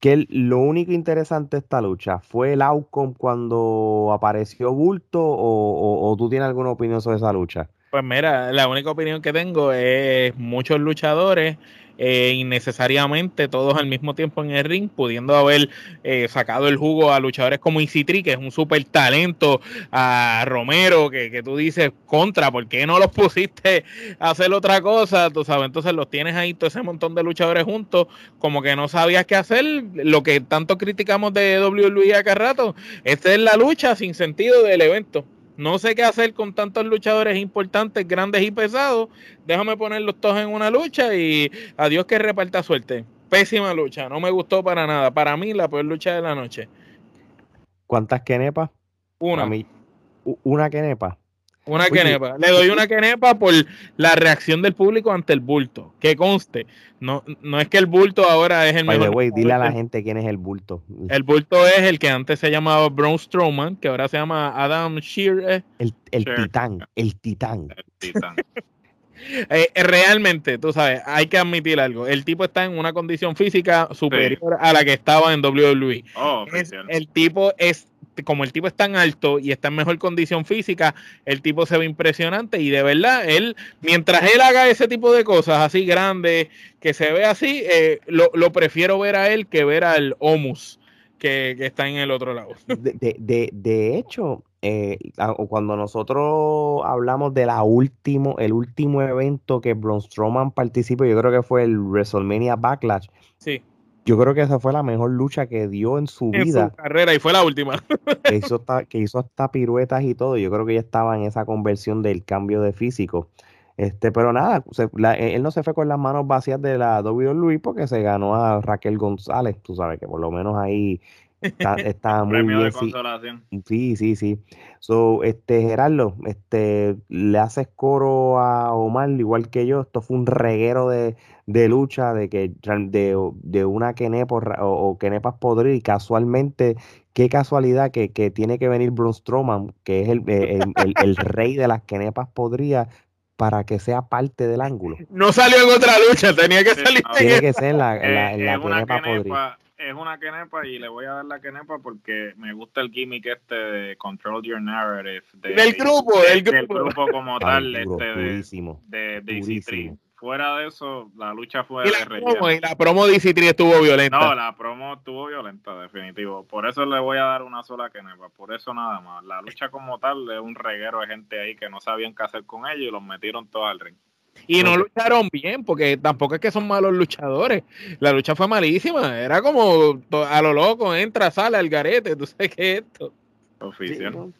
que lo único interesante de esta lucha fue el outcome cuando apareció Bulto o, o, tú tienes alguna opinión sobre esa lucha? Pues mira, la única opinión que tengo es muchos luchadores eh, innecesariamente todos al mismo tiempo en el ring, pudiendo haber eh, sacado el jugo a luchadores como Isitri, que es un súper talento, a Romero, que, que, tú dices contra, ¿por qué no los pusiste a hacer otra cosa? Tú sabes, entonces los tienes ahí, todo ese montón de luchadores juntos, como que no sabías qué hacer, lo que tanto criticamos de WWE acá rato, esta es la lucha sin sentido del evento. No sé qué hacer con tantos luchadores importantes, grandes y pesados. Déjame ponerlos todos en una lucha y adiós que reparta suerte. Pésima lucha, no me gustó para nada. Para mí, la peor lucha de la noche. ¿Cuántas quenepas? Una. una quenepa. Una quenepa. Le doy una quenepa por la reacción del público ante el bulto. Que conste. No, no es que el bulto ahora es el mejor. Way, dile a la gente quién es el bulto. El bulto es el que antes se llamaba Braun Strowman, que ahora se llama Adam Shear. El, el titán. El titán. El titán. Eh, realmente, tú sabes, hay que admitir algo. El tipo está en una condición física superior a la que estaba en WWE. Oh, el tipo es como el tipo es tan alto y está en mejor condición física, el tipo se ve impresionante y de verdad, él, mientras él haga ese tipo de cosas así grandes, que se ve así, eh, lo, prefiero ver a él que ver al Omus. Que, está en el otro lado. De, de, de hecho, eh, cuando nosotros hablamos de la último, el último evento que Braun Strowman participó, yo creo que fue el WrestleMania Backlash. Sí yo creo que esa fue la mejor lucha que dio en su vida. Su carrera y fue la última. que, hizo que hizo hasta piruetas y todo. Yo creo que ya estaba en esa conversión del cambio de físico. Este, pero nada, él no se fue con las manos vacías de la WWE porque se ganó a Raquel González, tú sabes que por lo menos ahí Está, muy bien. sí. sí, sí, So, este, Gerardo, este, le haces coro a Omar, igual que yo. Esto fue un reguero de, lucha de que de, de una Kenepa o, o Kenepas podrir y casualmente, qué casualidad que, tiene que venir Braun Strowman, que es el, el, rey de las Kenepas podridas, para que sea parte del ángulo. No salió en otra lucha, tenía que salir. Tiene que ser la, la, la Kenepa podrida es una kenepa y le voy a dar la kenepa porque me gusta el gimmick este de Control Your Narrative. del grupo, del grupo. como tal, este, de, de, Fuera de eso, la lucha fue ¿Y la, promo, y la promo de EC3 estuvo violenta. No, la promo estuvo violenta, definitivo. Por eso le voy a dar una sola kenepa, por eso nada más. La lucha como tal es un reguero de gente ahí que no sabían qué hacer con ellos y los metieron todos al ring. Y no lucharon bien, porque tampoco es que son malos luchadores. La lucha fue malísima. Era como a lo loco, entra, sale al garete. ¿Tú sabes qué es esto? Oficial.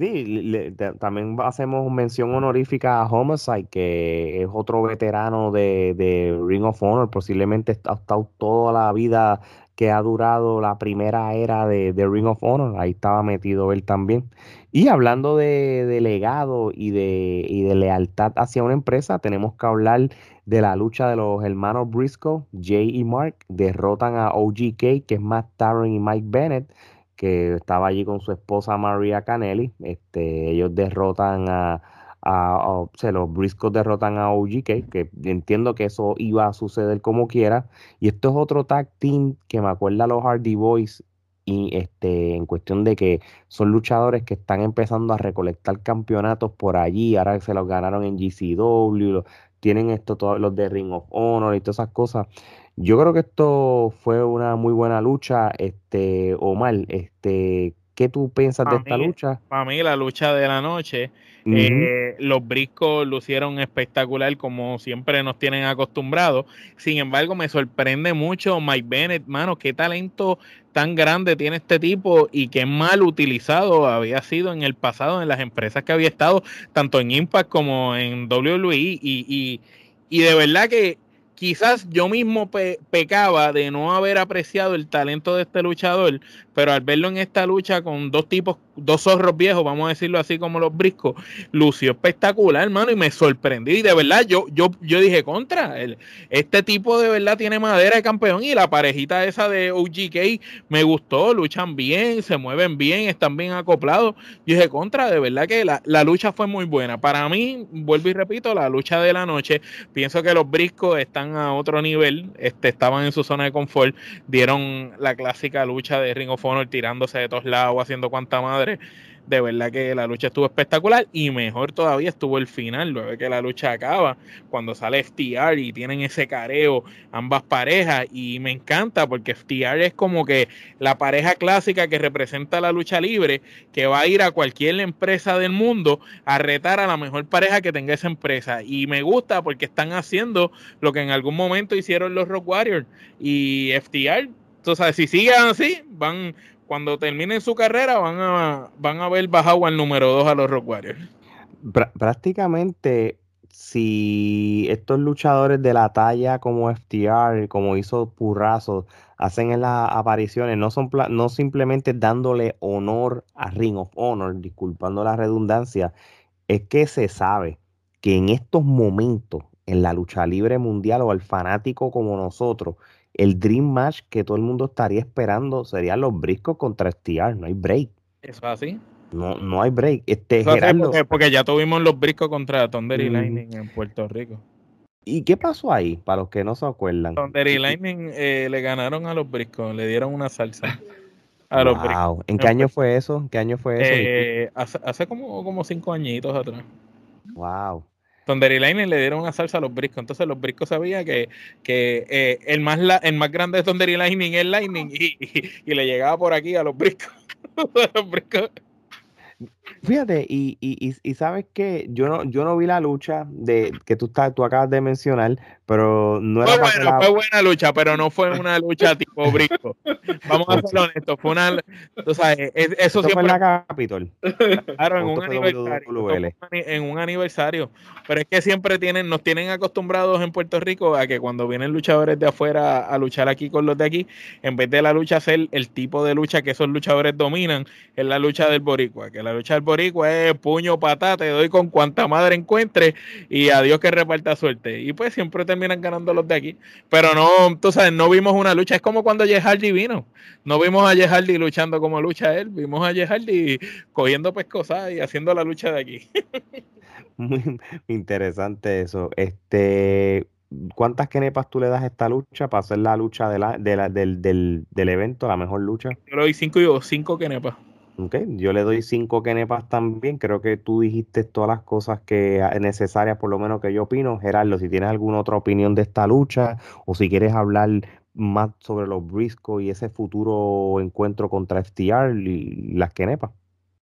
Sí, también hacemos mención honorífica a Homicide, que es otro veterano de, Ring of Honor. Posiblemente ha estado toda la vida que ha durado la primera era de, Ring of Honor. Ahí estaba metido él también. Y hablando de, legado y de, y de lealtad hacia una empresa, tenemos que hablar de la lucha de los hermanos Briscoe, Jay y Mark. Derrotan a OGK, que es Matt Taron y Mike Bennett, que estaba allí con su esposa Maria Canelli. Este, ellos derrotan a a, se los Briscoes derrotan a OGK, que entiendo que eso iba a suceder como quiera. Y esto es otro tag team que me acuerda a los Hardy Boys y este en cuestión de que son luchadores que están empezando a recolectar campeonatos por allí, ahora se los ganaron en GCW, tienen esto todos los de Ring of Honor y todas esas cosas. Yo creo que esto fue una muy buena lucha, este Omar, este ¿qué tú piensas de esta lucha? Para mí la lucha de la noche eh, los briscos lucieron espectacular como siempre nos tienen acostumbrados. Sin embargo, me sorprende mucho Mike Bennett, mano, qué talento tan grande tiene este tipo y qué mal utilizado había sido en el pasado en las empresas que había estado, tanto en Impact como en WWE. Y, y, y de verdad que quizás yo mismo pecaba de no haber apreciado el talento de este luchador, pero al verlo en esta lucha con dos tipos, dos zorros viejos, vamos a decirlo así como los briscos, lució espectacular, hermano, y me sorprendí. Y de verdad, yo, yo, yo dije contra, este tipo de verdad tiene madera de campeón y la parejita esa de OGK me gustó, luchan bien, se mueven bien, están bien acoplados. Yo dije contra, de verdad que la, la lucha fue muy buena. Para mí, vuelvo y repito, la lucha de la noche, pienso que los briscos están a otro nivel, este, estaban en su zona de confort, dieron la clásica lucha de Ring of tirándose de todos lados, haciendo cuanta madre. De verdad que la lucha estuvo espectacular y mejor todavía estuvo el final, luego que la lucha acaba, cuando sale FTR y tienen ese careo ambas parejas y me encanta porque FTR es como que la pareja clásica que representa la lucha libre, que va a ir a cualquier empresa del mundo a retar a la mejor pareja que tenga esa empresa. Y me gusta porque están haciendo lo que en algún momento hicieron los Rock Warriors y FTR entonces, si siguen así, van cuando terminen su carrera van a van a ver bajado al número 2 a los Rock Warriors. prácticamente si estos luchadores de la talla como FTR, como hizo Purrazo, hacen en las apariciones, no son no simplemente dándole honor a Ring of Honor, disculpando la redundancia, es que se sabe que en estos momentos en la lucha libre mundial o al fanático como nosotros, el dream match que todo el mundo estaría esperando sería los briscos contra STR, no hay break. ¿Eso así? No, no hay break. Este, porque, ya tuvimos los briscos contra Thunder y Lightning en Puerto Rico. ¿Y qué pasó ahí? Para los que no se acuerdan. Thunder y Lightning eh, le ganaron a los briscos, le dieron una salsa. A los wow. ¿En qué año fue eso? ¿En qué año fue eso? Eh, hace, hace como, como cinco añitos atrás. Wow. Thunder Lightning le dieron una salsa a los briscos. Entonces los briscos sabían que, que eh, el, más el más grande de Thunder Lightning es Lightning y, y, le llegaba por aquí a los briscos. los briscos. Fíjate, y, y, y, sabes que yo no, yo no vi la lucha de que tú, estás, tú acabas de mencionar, pero no era. Fue, buena, fue buena lucha, pero no fue una lucha tipo brisco. Vamos a ser honestos, fue una. E, e, eso, siempre. fue en la Capitol. Claro, en un, aniversario, en un aniversario. Pero es que siempre tienen, nos tienen acostumbrados en Puerto Rico a que cuando vienen luchadores de afuera a luchar aquí con los de aquí, en vez de la lucha ser el tipo de lucha que esos luchadores dominan, es la lucha del Boricua, que la lucha del boricua es puño, patata, te doy con cuanta madre encuentre y a Dios que reparta suerte. Y pues siempre terminan ganando los de aquí. Pero no, tú sabes, no vimos una lucha. Es como cuando Jeff vino. No vimos a Jeff luchando como lucha él. Vimos a Jeff cogiendo pescosas y haciendo la lucha de aquí. Muy interesante eso. Este, ¿Cuántas kenepas tú le das a esta lucha para hacer la lucha de la, del, del, del, evento, la mejor lucha? Yo le doy cinco, cinco kenepas. Yo le doy cinco kenepas también. Creo que tú dijiste todas las cosas que ah, necesarias, por lo menos que yo opino. Gerardo, si tienes alguna otra opinión de esta lucha o si quieres hablar más sobre los Briscoe y ese futuro encuentro contra FTR y las kenepas.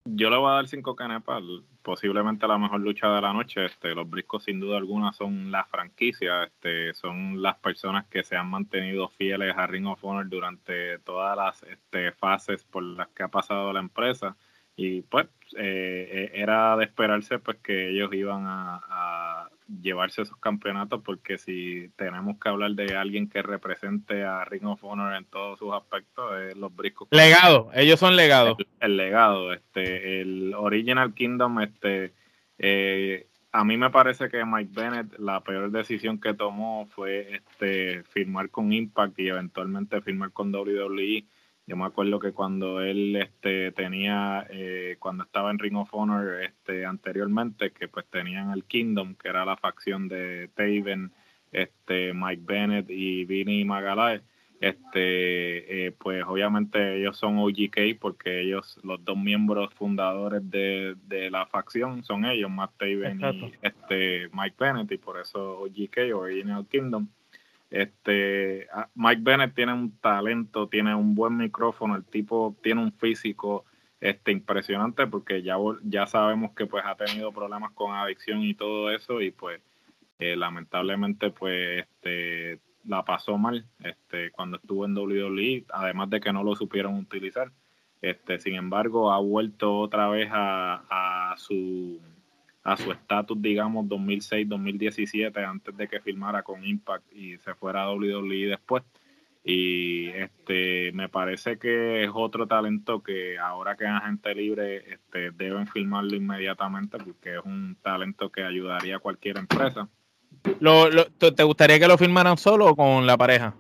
Yo le voy a dar cinco canepas, posiblemente la mejor lucha de la noche. Este, los Briscos sin duda alguna son la franquicia, este, son las personas que se han mantenido fieles a Ring of Honor durante todas las este, fases por las que ha pasado la empresa. Y pues eh, eh, era de esperarse pues que ellos iban a, llevarse esos campeonatos porque si tenemos que hablar de alguien que represente a Ring of Honor en todos sus aspectos es los briscos legado ellos son legados el, legado este el Original Kingdom este eh, a mí me parece que Mike Bennett la peor decisión que tomó fue este firmar con Impact y eventualmente firmar con WWE yo me acuerdo que cuando él este, tenía, eh, cuando estaba en Ring of Honor este, anteriormente, que pues tenían el Kingdom, que era la facción de Taven, este, Mike Bennett y Vinny Magalhaes, este, eh, pues obviamente ellos son OGK porque ellos, los dos miembros fundadores de, de la facción son ellos, Matt Taven y este, Mike Bennett, y por eso OGK, Original Kingdom. Este, Mike Bennett tiene un talento, tiene un buen micrófono, el tipo tiene un físico este, impresionante porque ya, ya sabemos que pues ha tenido problemas con adicción y todo eso y pues eh, lamentablemente pues este, la pasó mal este, cuando estuvo en WWE, además de que no lo supieron utilizar. Este, sin embargo, ha vuelto otra vez a, a su a su estatus, digamos, 2006-2017, antes de que firmara con Impact y se fuera a WWE después. Y este me parece que es otro talento que ahora que es agente libre este, deben firmarlo inmediatamente porque es un talento que ayudaría a cualquier empresa. ¿Lo, te gustaría que lo firmaran solo o con la pareja?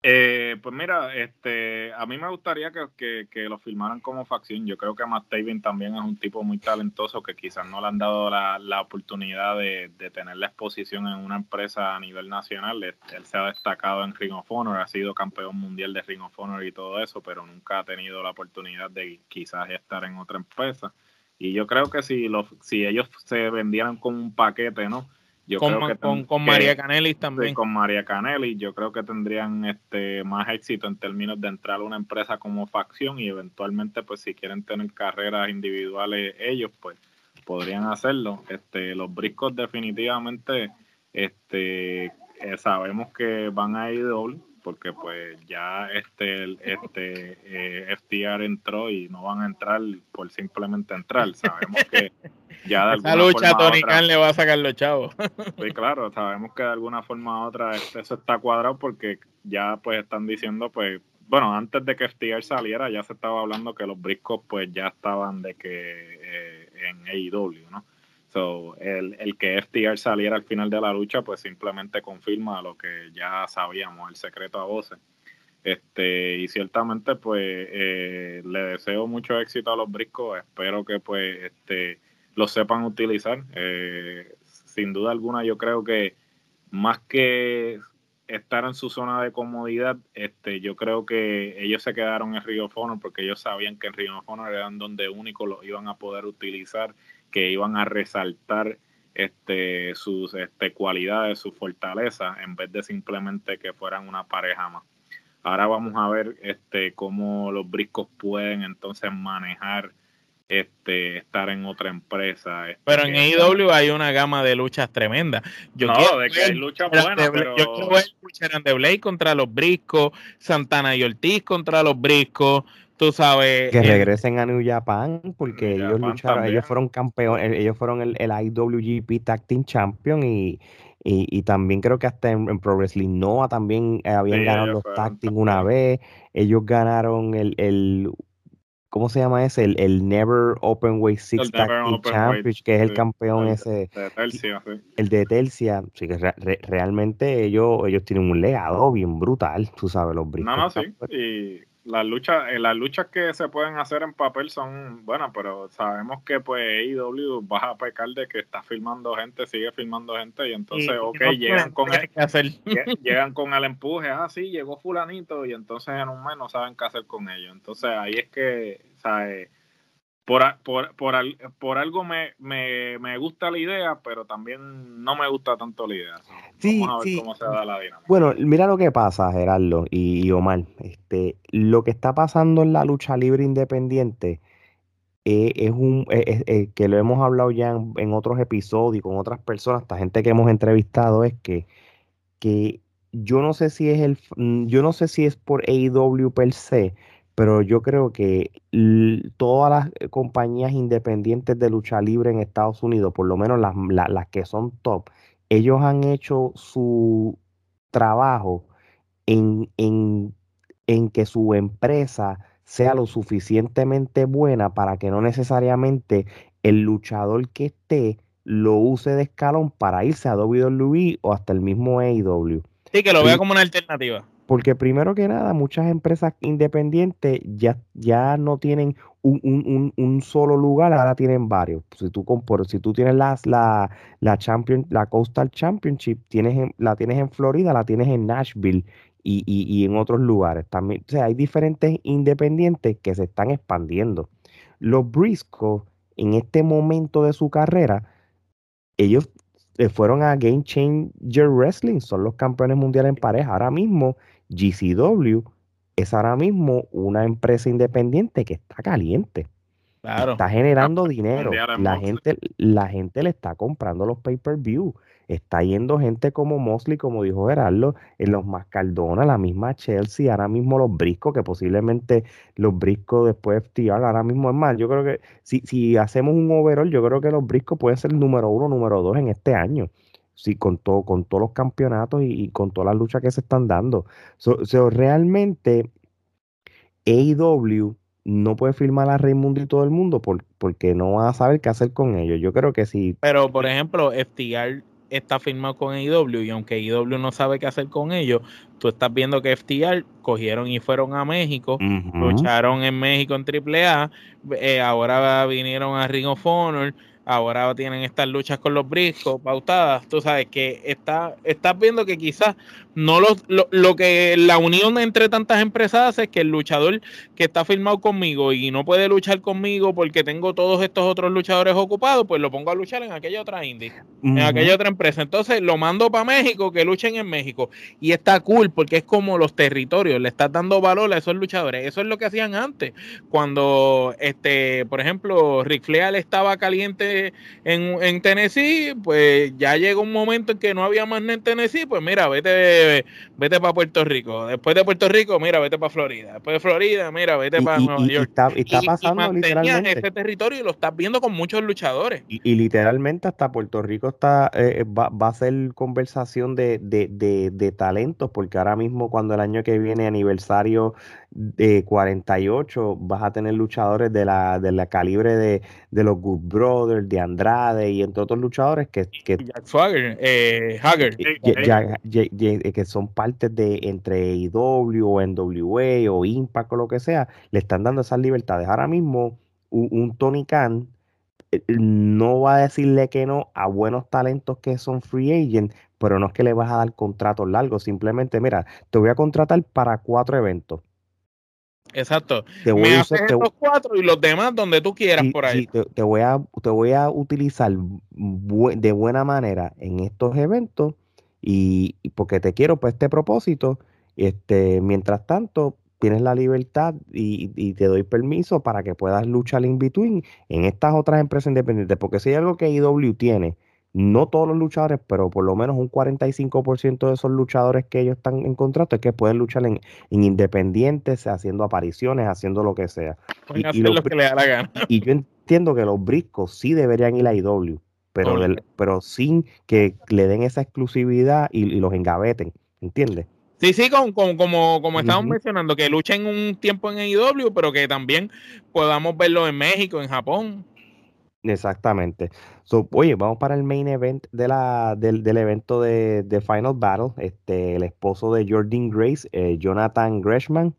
Eh, pues mira, este, a mí me gustaría que, lo filmaran como facción. Yo creo que Matt Taven también es un tipo muy talentoso que quizás no le han dado la, oportunidad de, tener la exposición en una empresa a nivel nacional. Él, se ha destacado en Ring of Honor, ha sido campeón mundial de Ring of Honor y todo eso, pero nunca ha tenido la oportunidad de quizás estar en otra empresa. Y yo creo que si, los, si ellos se vendieran con un paquete, ¿no? Con, con, María Canelli también. con María Canelli, yo creo que tendrían este más éxito en términos de entrar a una empresa como facción y eventualmente, pues si quieren tener carreras individuales ellos, pues podrían hacerlo. Este, los briscos definitivamente, este, eh, sabemos que van a ir doble porque pues ya este este eh, FTR entró y no van a entrar por simplemente entrar. Sabemos que ya de Esa lucha Tony Khan le va a sacar los chavos. Sí, claro, sabemos que de alguna forma u otra eso está cuadrado porque ya pues están diciendo pues bueno, antes de que FTR saliera ya se estaba hablando que los briscos pues ya estaban de que eh, en AEW, ¿no? So, el, el, que FTR saliera al final de la lucha, pues simplemente confirma lo que ya sabíamos, el secreto a voces. Este, y ciertamente, pues, eh, le deseo mucho éxito a los briscos. Espero que, pues, este, lo sepan utilizar. Eh, sin duda alguna, yo creo que más que estar en su zona de comodidad, este, yo creo que ellos se quedaron en Rio Honor porque ellos sabían que en Rio Honor eran donde único lo iban a poder utilizar que iban a resaltar este, sus este, cualidades, su fortaleza, en vez de simplemente que fueran una pareja más. Ahora vamos a ver este, cómo los briscos pueden entonces manejar este, estar en otra empresa. Este, pero en AEW hay una gama de luchas tremenda. Yo no, de que hay luchas buenas, pero... Yo quiero ver de contra los briscos, Santana y Ortiz contra los briscos, tú sabes. Que regresen a New Japan, porque ellos lucharon, ellos fueron campeones, ellos fueron el, el IWGP Tag Team Champion y, y, también creo que hasta en, Pro Wrestling Noah también eh, habían ganado los Tag Team una vez. Ellos ganaron el, el ¿cómo se llama ese? El, el Never Open Way Six Tag Team Championship, que es el campeón ese. De Telsia, sí. El de Telsia. Sí, que realmente ellos, ellos tienen un legado bien brutal, tú sabes, los brincos. No, no, sí. Y las luchas, eh, las luchas que se pueden hacer en papel son buenas, pero sabemos que pues AEW va a pecar de que está filmando gente, sigue filmando gente y entonces, ok, llegan con el, llegan con el empuje, ah, sí, llegó fulanito y entonces en un mes no saben qué hacer con ellos. Entonces ahí es que, ¿sabes? Por, por, por, por algo me, me, me, gusta la idea, pero también no me gusta tanto la idea. Vamos a ver cómo se da la dinámica. Bueno, mira lo que pasa, Gerardo y, Omar. Este, lo que está pasando en la lucha libre independiente eh, es un eh, eh, que lo hemos hablado ya en, otros episodios con otras personas, esta gente que hemos entrevistado, es que, que yo no sé si es el yo no sé si es por AEW per se, pero yo creo que todas las compañías independientes de lucha libre en Estados Unidos, por lo menos las, las que son top, ellos han hecho su trabajo en, en, en que su empresa sea lo suficientemente buena para que no necesariamente el luchador que esté lo use de escalón para irse a WWE o hasta el mismo AEW. Sí, que lo vea como una alternativa. Porque primero que nada, muchas empresas independientes ya, ya no tienen un, un, solo lugar, ahora tienen varios. Si tú, si tú tienes la, la, la, Champion, la Coastal Championship, tienes la tienes en Florida, la tienes en Nashville y, y, en otros lugares. También, o sea, hay diferentes independientes que se están expandiendo. Los Briscoe, en este momento de su carrera, ellos eh, fueron a Game Changer Wrestling, son los campeones mundiales en pareja. Ahora mismo, GCW es ahora mismo una empresa independiente que está caliente. Está generando dinero. La gente, la gente le está comprando los pay-per-view. Está yendo gente como Mosley, como dijo Gerardo, en los Mascardona, la misma Chelsea, ahora mismo los Briscos, que posiblemente los Briscos después FTR, ahora mismo es más. Yo creo que si, si hacemos un overall, yo creo que los Briscos pueden ser el número uno, número dos en este año. Sí, con, todo, con todos los campeonatos y, con todas las luchas que se están dando. So, realmente, AEW no puede firmar a Raimundo y todo el mundo porque no va a saber qué hacer con ellos. Yo creo que sí. Pero, por ejemplo, FTR está firmado con AEW y aunque AEW no sabe qué hacer con ellos, tú estás viendo que FTR cogieron y fueron a México, lucharon en México en AAA, eh, ahora vinieron a Ring of Honor, ahora tienen estas luchas con los briscos pautadas, tú sabes que está, estás viendo que quizás no lo, lo, que la unión entre tantas empresas hace es que el luchador que está firmado conmigo y no puede luchar conmigo porque tengo todos estos otros luchadores ocupados, pues lo pongo a luchar en aquella otra indie, en aquella otra empresa. Entonces lo mando para México, que luchen en México. Y está cool porque es como los territorios, le estás dando valor a esos luchadores. Eso es lo que hacían antes, cuando, este, por ejemplo, Rick Flair estaba caliente en, Tennessee, pues ya llegó un momento en que no había más en Tennessee, pues mira, vete, vete para Puerto Rico. Después de Puerto Rico, mira, vete para Florida. Después de Florida, mira, vete para Nueva York. Y está, pasando literalmente. este territorio y lo estás viendo con muchos luchadores. Y, literalmente hasta Puerto Rico está eh, va, a ser conversación de, de, de, de talentos, porque ahora mismo cuando el año que viene aniversario de 48 vas a tener luchadores de la, de la calibre de, de los Good Brothers, de Andrade y entre otros luchadores que, que Jack Swagger, eh, que son partes de entre IW o NWA o Impact o lo que sea, le están dando esas libertades. Ahora mismo un, Tony Khan eh, no va a decirle que no a buenos talentos que son free agent, pero no es que le vas a dar contratos largos, simplemente mira, te voy a contratar para cuatro eventos Exacto. Te voy a hacer estos cuatro y los demás donde tú quieras por ahí. te, voy a, te voy a utilizar de buena manera en estos eventos y, porque te quiero para este propósito. Este, mientras tanto, tienes la libertad y, y, te doy permiso para que puedas luchar in between en estas otras empresas independientes. Porque si hay algo que IW tiene, no todos los luchadores, pero por lo menos un 45% de esos luchadores que ellos están en contrato es que pueden luchar en, independientes, haciendo apariciones, haciendo lo que sea. Y, lo que le da la gana. y, yo entiendo que los briscos sí deberían ir a IW, pero, pero sin que le den esa exclusividad y, los engaveten, ¿entiendes? Sí, sí, como, como, como estamos mencionando, que luchen un tiempo en IW, pero que también podamos verlo en México, en Japón. Exactamente. So, oye, vamos para el main event de la, del, evento de, Final Battle. Este, el esposo de Jordan Grace, eh, Jonathan Greshman,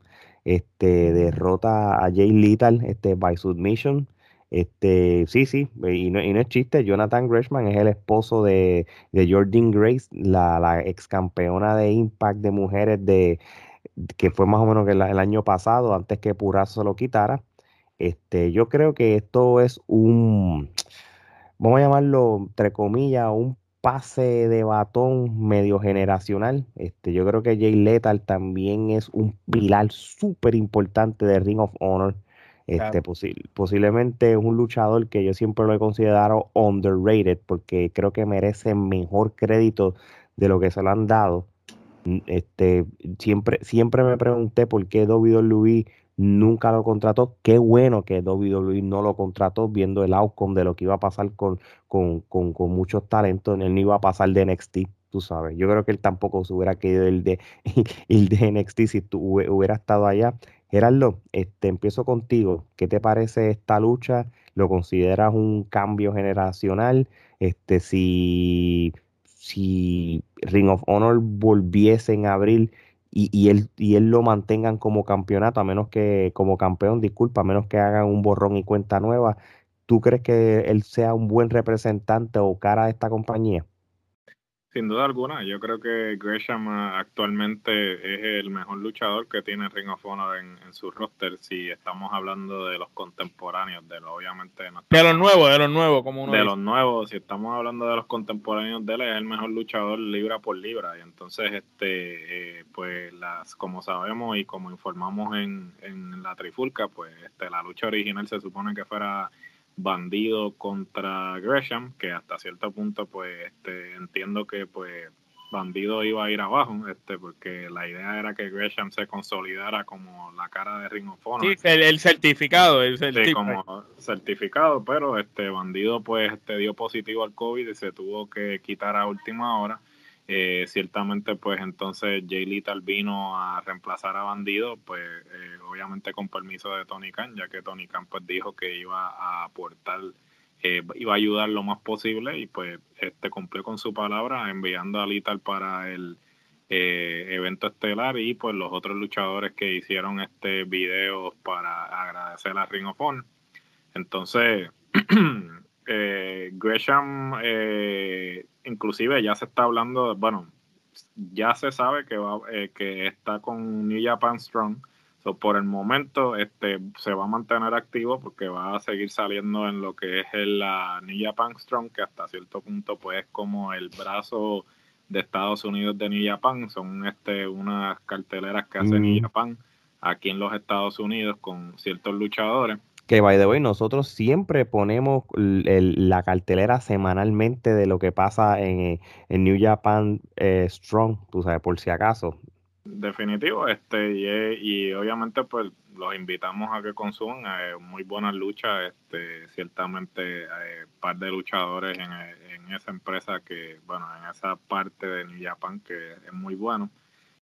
este, derrota a Jay Lethal este, by submission. Este, sí, sí, y no, y no es chiste, Jonathan Greshman es el esposo de, de Jordan Grace, la, la ex campeona de Impact de mujeres de que fue más o menos que el, el año pasado, antes que Purazo se lo quitara. Este, yo creo que esto es un, vamos a llamarlo, entre comillas, un pase de batón medio generacional. Este, yo creo que Jay Lethal también es un pilar súper importante de Ring of Honor. Este, posiblemente es un luchador que yo siempre lo he considerado underrated porque creo que merece mejor crédito de lo que se lo han dado. Este, siempre, siempre me pregunté por qué WWE nunca lo contrató. Qué bueno que WWE no lo contrató viendo el outcome de lo que iba a pasar con, con, con, con muchos talentos. Él no iba a pasar de NXT, tú sabes. Yo creo que él tampoco se hubiera querido el de, el de NXT si tú hubiera estado allá. Gerardo, este, empiezo contigo. ¿Qué te parece esta lucha? ¿Lo consideras un cambio generacional? Este, si, si Ring of Honor volviese en abril y, y, él, y él lo mantengan como campeonato, a menos que, como campeón, disculpa, a menos que hagan un borrón y cuenta nueva, ¿tú crees que él sea un buen representante o cara de esta compañía? Sin duda alguna, yo creo que Gresham ah, actualmente es el mejor luchador que tiene Ring of Honor en, su roster. Si estamos hablando de los contemporáneos, de lo, obviamente. de los nuevos, de los nuevos, como uno De los nuevos, si estamos hablando de los contemporáneos de él, es el mejor luchador libra por libra. Y entonces, este, eh, pues, las, como sabemos y como informamos en, en la Trifulca, pues, este, la lucha original se supone que fuera Bandido contra Gresham, que hasta cierto punto pues este, entiendo que pues Bandido iba a ir abajo, este, porque la idea era que Gresham se consolidara como la cara de Ring of Honor. Sí, el, certificado, el certificado. como certificado, pero este Bandido pues este, dio positivo al COVID y se tuvo que quitar a última hora. Eh, ciertamente pues entonces Jay Little vino a reemplazar a Bandido, pues eh, obviamente con permiso de Tony Khan, ya que Tony Khan pues dijo que iba a aportar, eh, iba a ayudar lo más posible y pues este cumplió con su palabra enviando a Little para el evento estelar y pues los otros luchadores que hicieron este video para agradecer a Ring of Honor. Entonces, Gresham inclusive ya se está hablando, bueno, ya se sabe que va, eh, que está con New Japan Strong. So, por el momento este se va a mantener activo porque va a seguir saliendo en lo que es la New Japan Strong, que hasta cierto punto pues es como el brazo de Estados Unidos de New Japan. Son este unas carteleras que hace New Japan aquí en los Estados Unidos con ciertos luchadores. Que by the way, nosotros siempre ponemos la cartelera semanalmente de lo que pasa en, New Japan eh, Strong, tú sabes, por si acaso. Definitivo, este, y, obviamente pues los invitamos a que consuman eh, muy buenas luchas, este, ciertamente eh, par de luchadores en, en, esa empresa que, bueno, en esa parte de New Japan que es muy bueno.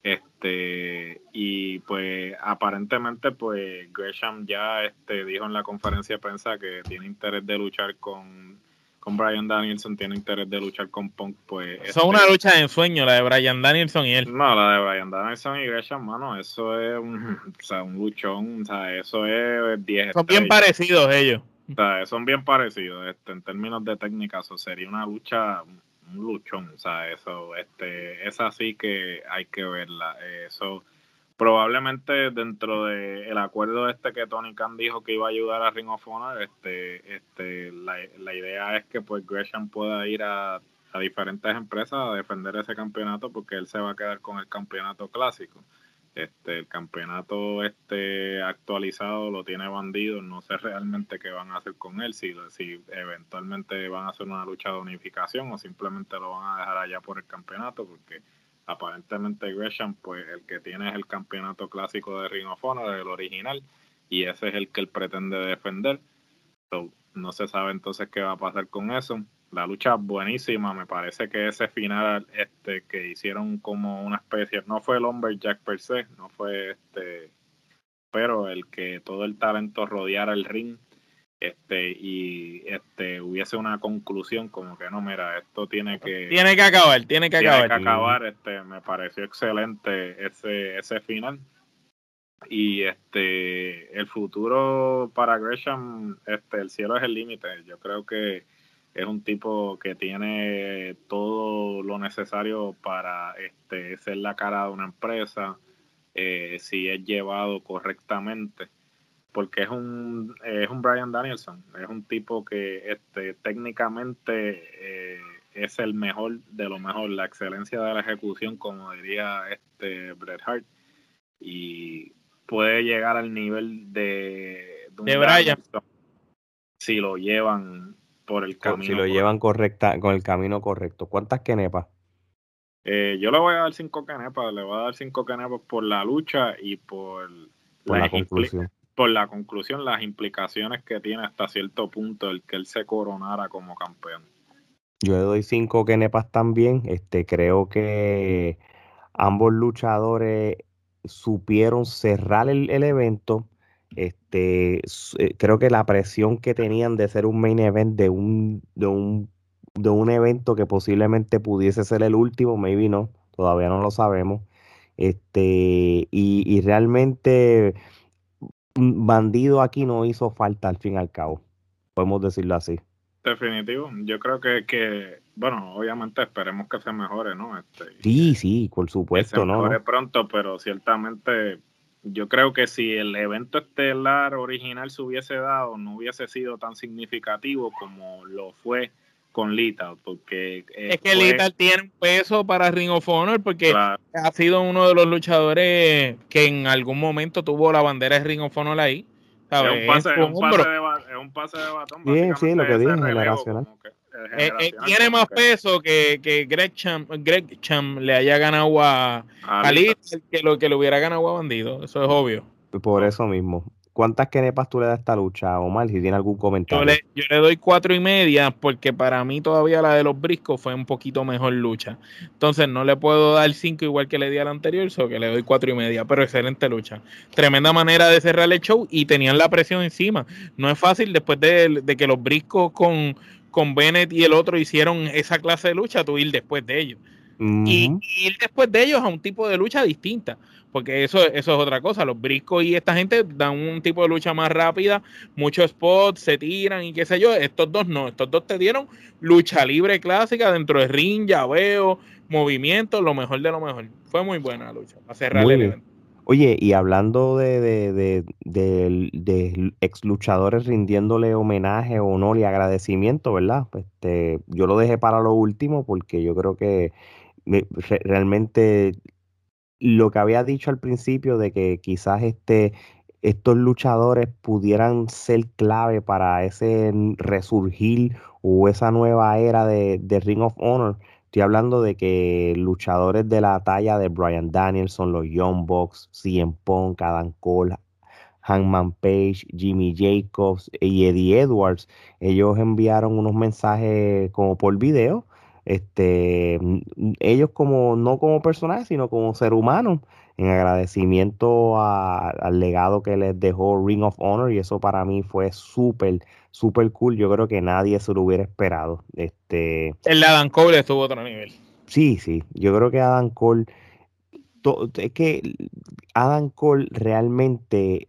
Este, y pues aparentemente pues Gresham ya este, dijo en la conferencia de prensa que tiene interés de luchar con, con Brian Danielson, tiene interés de luchar con Punk, pues... Eso es una este lucha de ensueño, la de Brian Danielson y él. No, la de Brian Danielson y Gresham, mano, eso es un, o sea, un luchón, o sea, eso es 10 Son bien parecidos ellos. O sea, son bien parecidos, este, en términos de técnica, eso sería una lucha un luchón, o sea, eso, este, es así que hay que verla. Eso, probablemente dentro del el acuerdo este que Tony Khan dijo que iba a ayudar a Ring of Honor, este, este, la, la idea es que pues Gresham pueda ir a, a diferentes empresas a defender ese campeonato porque él se va a quedar con el campeonato clásico. Este, el campeonato este actualizado lo tiene bandido, no sé realmente qué van a hacer con él, si, si eventualmente van a hacer una lucha de unificación o simplemente lo van a dejar allá por el campeonato, porque aparentemente Gresham, pues el que tiene es el campeonato clásico de Ring of Honor, el original, y ese es el que él pretende defender. no se sabe entonces qué va a pasar con eso la lucha buenísima, me parece que ese final este que hicieron como una especie, no fue el Lumberjack per se, no fue este, pero el que todo el talento rodeara el ring este y este hubiese una conclusión como que no mira esto tiene que tiene que acabar tiene que tiene acabar. que acabar este me pareció excelente ese ese final. Y este el futuro para Gresham este el cielo es el límite. Yo creo que es un tipo que tiene todo lo necesario para este, ser la cara de una empresa, eh, si es llevado correctamente, porque es un, es un Brian Danielson, es un tipo que este, técnicamente eh, es el mejor de lo mejor, la excelencia de la ejecución, como diría este Bret Hart, y puede llegar al nivel de, de, Brian. Si lo llevan por el camino. Si lo llevan correcta, con el camino correcto. ¿Cuántas kenepas? Eh, yo le voy a dar cinco kenepas, le voy a dar cinco kenepas por la lucha y por por la conclusión. Por la conclusión, las implicaciones que tiene hasta cierto punto el que él se coronara como campeón. Yo le doy cinco kenepas también. Este, creo que ambos luchadores supieron cerrar el, evento. Este, eh, creo que la presión que tenían de ser un main event de un, de un, de un evento que posiblemente pudiese ser el último, maybe no, todavía no lo sabemos. Este, y, y realmente Bandido aquí no hizo falta al fin y al cabo. Podemos decirlo así. Definitivo. Yo creo que, que bueno, obviamente esperemos que se mejore, ¿no? Este, sí, sí, por supuesto, que se mejore pronto, pero ciertamente yo creo que si el evento estelar original se hubiese dado, no hubiese sido tan significativo como lo fue con Lita, porque... Eh, es que Lita tiene un peso para Ring of Honor, porque ha sido uno de los luchadores que en algún momento tuvo la bandera de Ring of Honor ahí. Es un pase, de, batón. Bien, sí, lo que dije, generacional. Eh, eh, tiene más peso que, que Greg, Cham, Greg Cham le haya ganado a, a que lo que le hubiera ganado a Bandido. Eso es obvio. Por eso mismo. ¿Cuántas kenepas tú le das a esta lucha, Omar? Si tiene algún comentario. Yo le, yo le, doy cuatro y media porque para mí todavía la de los briscos fue un poquito mejor lucha. Entonces no le puedo dar cinco igual que le di al anterior, solo que le doy cuatro y media, pero excelente lucha. Tremenda manera de cerrar el show y tenían la presión encima. No es fácil después de, que los briscos con, con Bennett y el otro hicieron esa clase de lucha, tú ir después de ellos. y, ir después de ellos a un tipo de lucha distinta porque eso, eso es otra cosa. Los briscos y esta gente dan un tipo de lucha más rápida, muchos spots, se tiran y qué sé yo. Estos dos no, estos dos te dieron lucha libre clásica dentro de ring, llaveo, movimiento, lo mejor de lo mejor. Fue muy buena la lucha, para cerrar el evento. Oye, y hablando de, de, de, ex luchadores rindiéndole homenaje, honor y agradecimiento, ¿verdad? Este, yo lo dejé para lo último porque yo creo que realmente lo que había dicho al principio de que quizás este, estos luchadores pudieran ser clave para ese resurgir o esa nueva era de, Ring of Honor. Estoy hablando de que luchadores de la talla de Brian Danielson, los Young Bucks, CM Punk, Adam Cole, Hangman Page, Jimmy Jacobs y Eddie Edwards, ellos enviaron unos mensajes como por video este, ellos como, no como personajes, sino como ser humanos, en agradecimiento al legado que les dejó Ring of Honor, y eso para mí fue súper, súper cool. Yo creo que nadie se lo hubiera esperado. Este, el Adam Cole estuvo a otro nivel. Sí, sí, yo creo que Adam Cole, es que Adam Cole realmente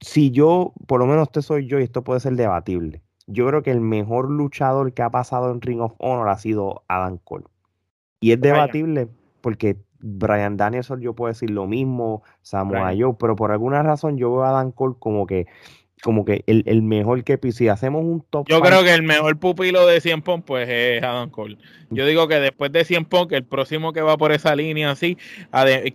si yo, por lo menos usted soy yo, y esto puede ser debatible, yo creo que el mejor luchador que ha pasado en Ring of Honor ha sido Adam Cole. Y es debatible porque Brian Danielson yo puedo decir lo mismo, Samoa Joe, pero por alguna razón yo veo a Adam Cole como que como que el, mejor que si hacemos un top yo creo que el mejor pupilo de 100 Punk pues es Adam Cole. Yo digo que después de 100 Punk el próximo que va por esa línea así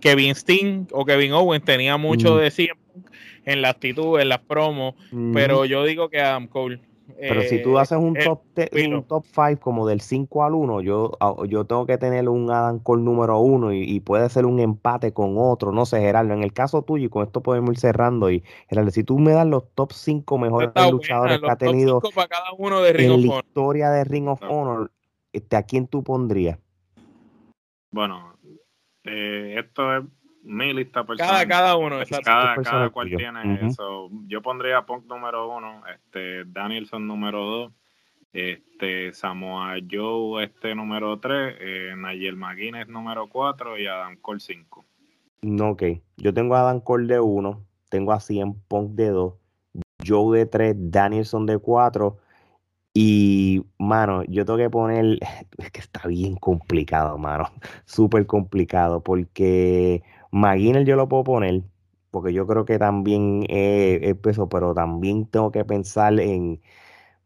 Kevin Steen o Kevin Owens tenía mucho de 100 Punk en la actitud en las promos pero yo digo que Adam Cole pero si tú eh, haces un top, un top 5 como del 5 al 1, yo, yo tengo que tener un Adam Cole número 1 y, puede ser un empate con otro, no sé, Gerardo. En el caso tuyo, y con esto podemos ir cerrando, y Gerardo, si tú me das los top 5 mejores luchadores que ha tenido cada uno de Ring en la historia de Ring of Honor, este, ¿a quién tú pondrías? Bueno, eh, esto es mi lista personal. Cada, cada uno, Cada, cada cual tiene eso. Yo pondría Punk número uno, este, Danielson número dos, este, Samoa Joe este número tres, eh, Nayel McGuinness número cuatro y Adam Cole cinco. Ok, yo tengo a Adam Cole de uno, tengo a Cien Punk de dos, Joe de tres, Danielson de cuatro. Y, mano, yo tengo que poner, es que está bien complicado, mano, súper complicado, porque McGuinness yo lo puedo poner, porque yo creo que también es, peso, pero también tengo que pensar en,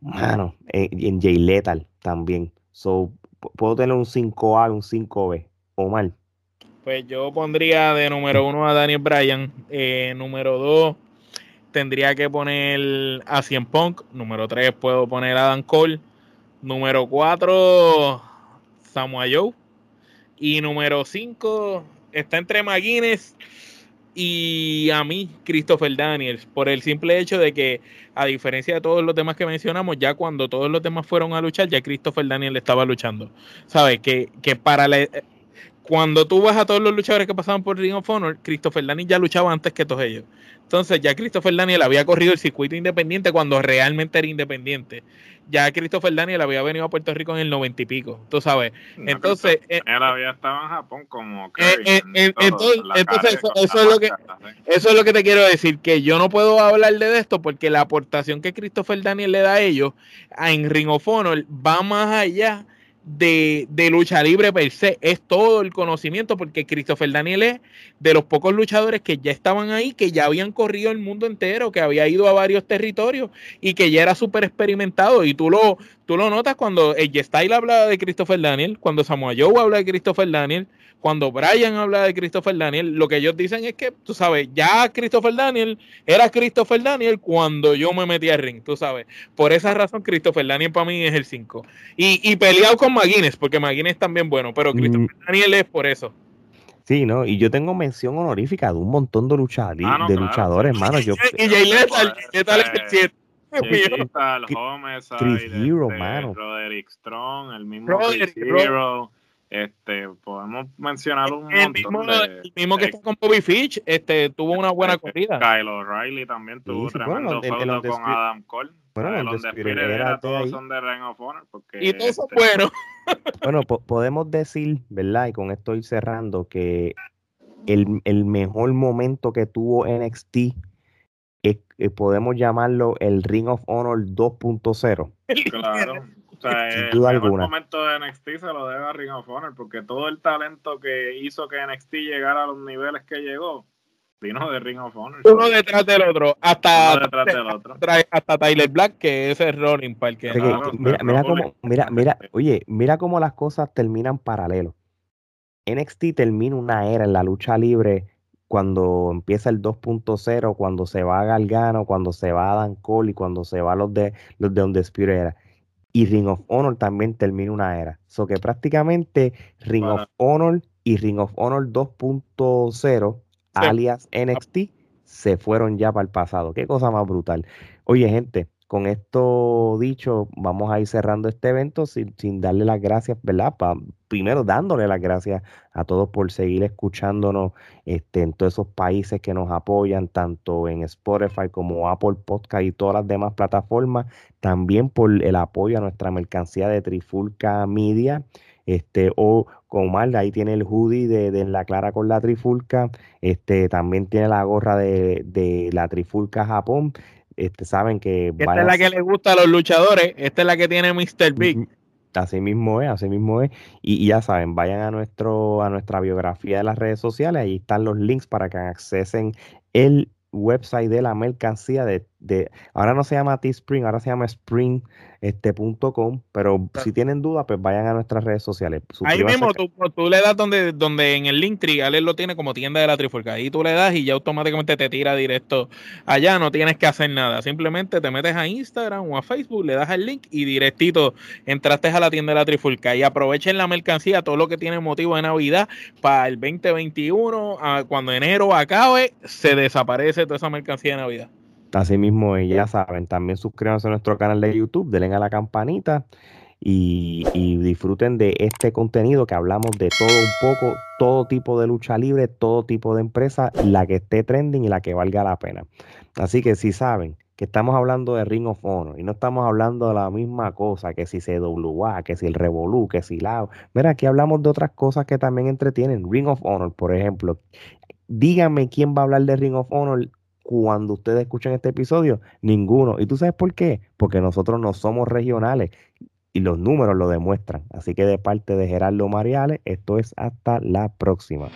mano, en, Jay Lethal también. So, puedo tener un 5A, un 5B, o mal. Pues yo pondría de número uno a Daniel Bryan, eh, número dos tendría que poner a Cien Punk, número tres puedo poner a Dan Cole, número cuatro Samoa Joe y número cinco está entre McGuinness y a mí Christopher Daniels, por el simple hecho de que, a diferencia de todos los demás que mencionamos, ya cuando todos los demás fueron a luchar, ya Christopher Daniels estaba luchando. ¿Sabes? Que, que para la, cuando tú vas a todos los luchadores que pasaban por Ring of Honor, Christopher Daniel ya luchaba antes que todos ellos. Entonces ya Christopher Daniel había corrido el circuito independiente cuando realmente era independiente. Ya Christopher Daniel había venido a Puerto Rico en el noventa y pico, tú sabes. entonces... Eh, él había estado en Japón como... Eh, eh, entonces, eso, es lo que, eso es lo que te quiero decir, que yo no puedo hablar de esto porque la aportación que Christopher Daniel le da a ellos en Ring of Honor va más allá de, de, lucha libre per se, es todo el conocimiento, porque Christopher Daniel es de los pocos luchadores que ya estaban ahí, que ya habían corrido el mundo entero, que había ido a varios territorios y que ya era súper experimentado. Y tú lo, tú lo notas cuando el Style habla de Christopher Daniel, cuando Samoa Joe habla de Christopher Daniel, cuando Brian habla de Christopher Daniel, lo que ellos dicen es que, tú sabes, ya Christopher Daniel era Christopher Daniel cuando yo me metí al ring, tú sabes. Por esa razón, Christopher Daniel para mí es el 5. Y, y peleado con McGuinness, porque McGuinness también bueno, pero mm. Christopher Daniel es por eso. Sí, ¿no? Y yo tengo mención honorífica de un montón de, luchadores, ah, de luchadores, hermano. Yo, y Jay Lethal, Lethal es el 7. Chris Hero, este, mano. Roderick Strong, el mismo Chris Hero. Este, podemos mencionar un el mismo, el mismo que está con Bobby Fitch, este, tuvo una buena este, corrida. Kyle O'Reilly también tuvo sí, tremendo bueno, con Adam Cole. Bueno, el de todos son de Ring of Honor. Porque, y todos son este, buenos. bueno, podemos decir, ¿verdad? Y con esto estoy cerrando, que el, el mejor momento que tuvo NXT es, eh, podemos llamarlo el Ring of Honor 2.0. Claro. Sea, el mejor momento de NXT se lo debe a Ring of Honor, porque todo el talento que hizo que NXT llegara a los niveles que llegó, vino de Ring of Honor. Uno detrás del otro, hasta, detrás del otro. hasta Tyler Black, que es el Ronin para que mira, mira cómo, mira, mira, oye, mira cómo las cosas terminan paralelo. NXT termina una era en la lucha libre cuando empieza el 2.0, cuando se va a Galgano, cuando se va a Dan Cole y cuando se va los de los de Undisputed Era y Ring of Honor también termina una era. So que prácticamente Ring of Honor y Ring of Honor 2.0, alias NXT, se fueron ya para el pasado. Qué cosa más brutal. Oye, gente, con esto dicho, vamos a ir cerrando este evento sin, darle las gracias, ¿verdad? primero dándole las gracias a todos por seguir escuchándonos este, en todos esos países que nos apoyan, tanto en Spotify como Apple Podcast y todas las demás plataformas. También por el apoyo a nuestra mercancía de Trifulca Media. Este, o como mal, ahí tiene el hoodie de, la clara con la trifulca, este, también tiene la gorra de, de la trifulca Japón, este, saben que... Esta es la que le gusta a los luchadores, esta es la que tiene Mr. Big. Así mismo es, así mismo es. Y, ya saben, vayan a nuestro a nuestra biografía de las redes sociales, ahí están los links para que accesen el website de la mercancía de, de ahora no se llama Teespring, ahora se llama Spring este .com, pero si tienen dudas, pues vayan a nuestras redes sociales. Ahí mismo tú, tú, le das donde, donde en el link tree, lo tiene como tienda de la Trifulca. Ahí tú le das y ya automáticamente te tira directo allá, no tienes que hacer nada. Simplemente te metes a Instagram o a Facebook, le das el link y directito entraste a la tienda de la Trifulca. Y aprovechen la mercancía, todo lo que tiene motivo de Navidad para el 2021, cuando enero acabe, se desaparece toda esa mercancía de Navidad. Así mismo, ya saben, también suscríbanse a nuestro canal de YouTube, denle a la campanita y, disfruten de este contenido que hablamos de todo un poco, todo tipo de lucha libre, todo tipo de empresa, la que esté trending y la que valga la pena. Así que si saben que estamos hablando de Ring of Honor y no estamos hablando de la misma cosa, que si CWA, que si el Revolu, que si la... Mira, aquí hablamos de otras cosas que también entretienen. Ring of Honor, por ejemplo. Díganme quién va a hablar de Ring of Honor cuando ustedes escuchan este episodio? Ninguno. ¿Y tú sabes por qué? Porque nosotros no somos regionales y los números lo demuestran. Así que de parte de Gerardo Mariales, esto es hasta la próxima.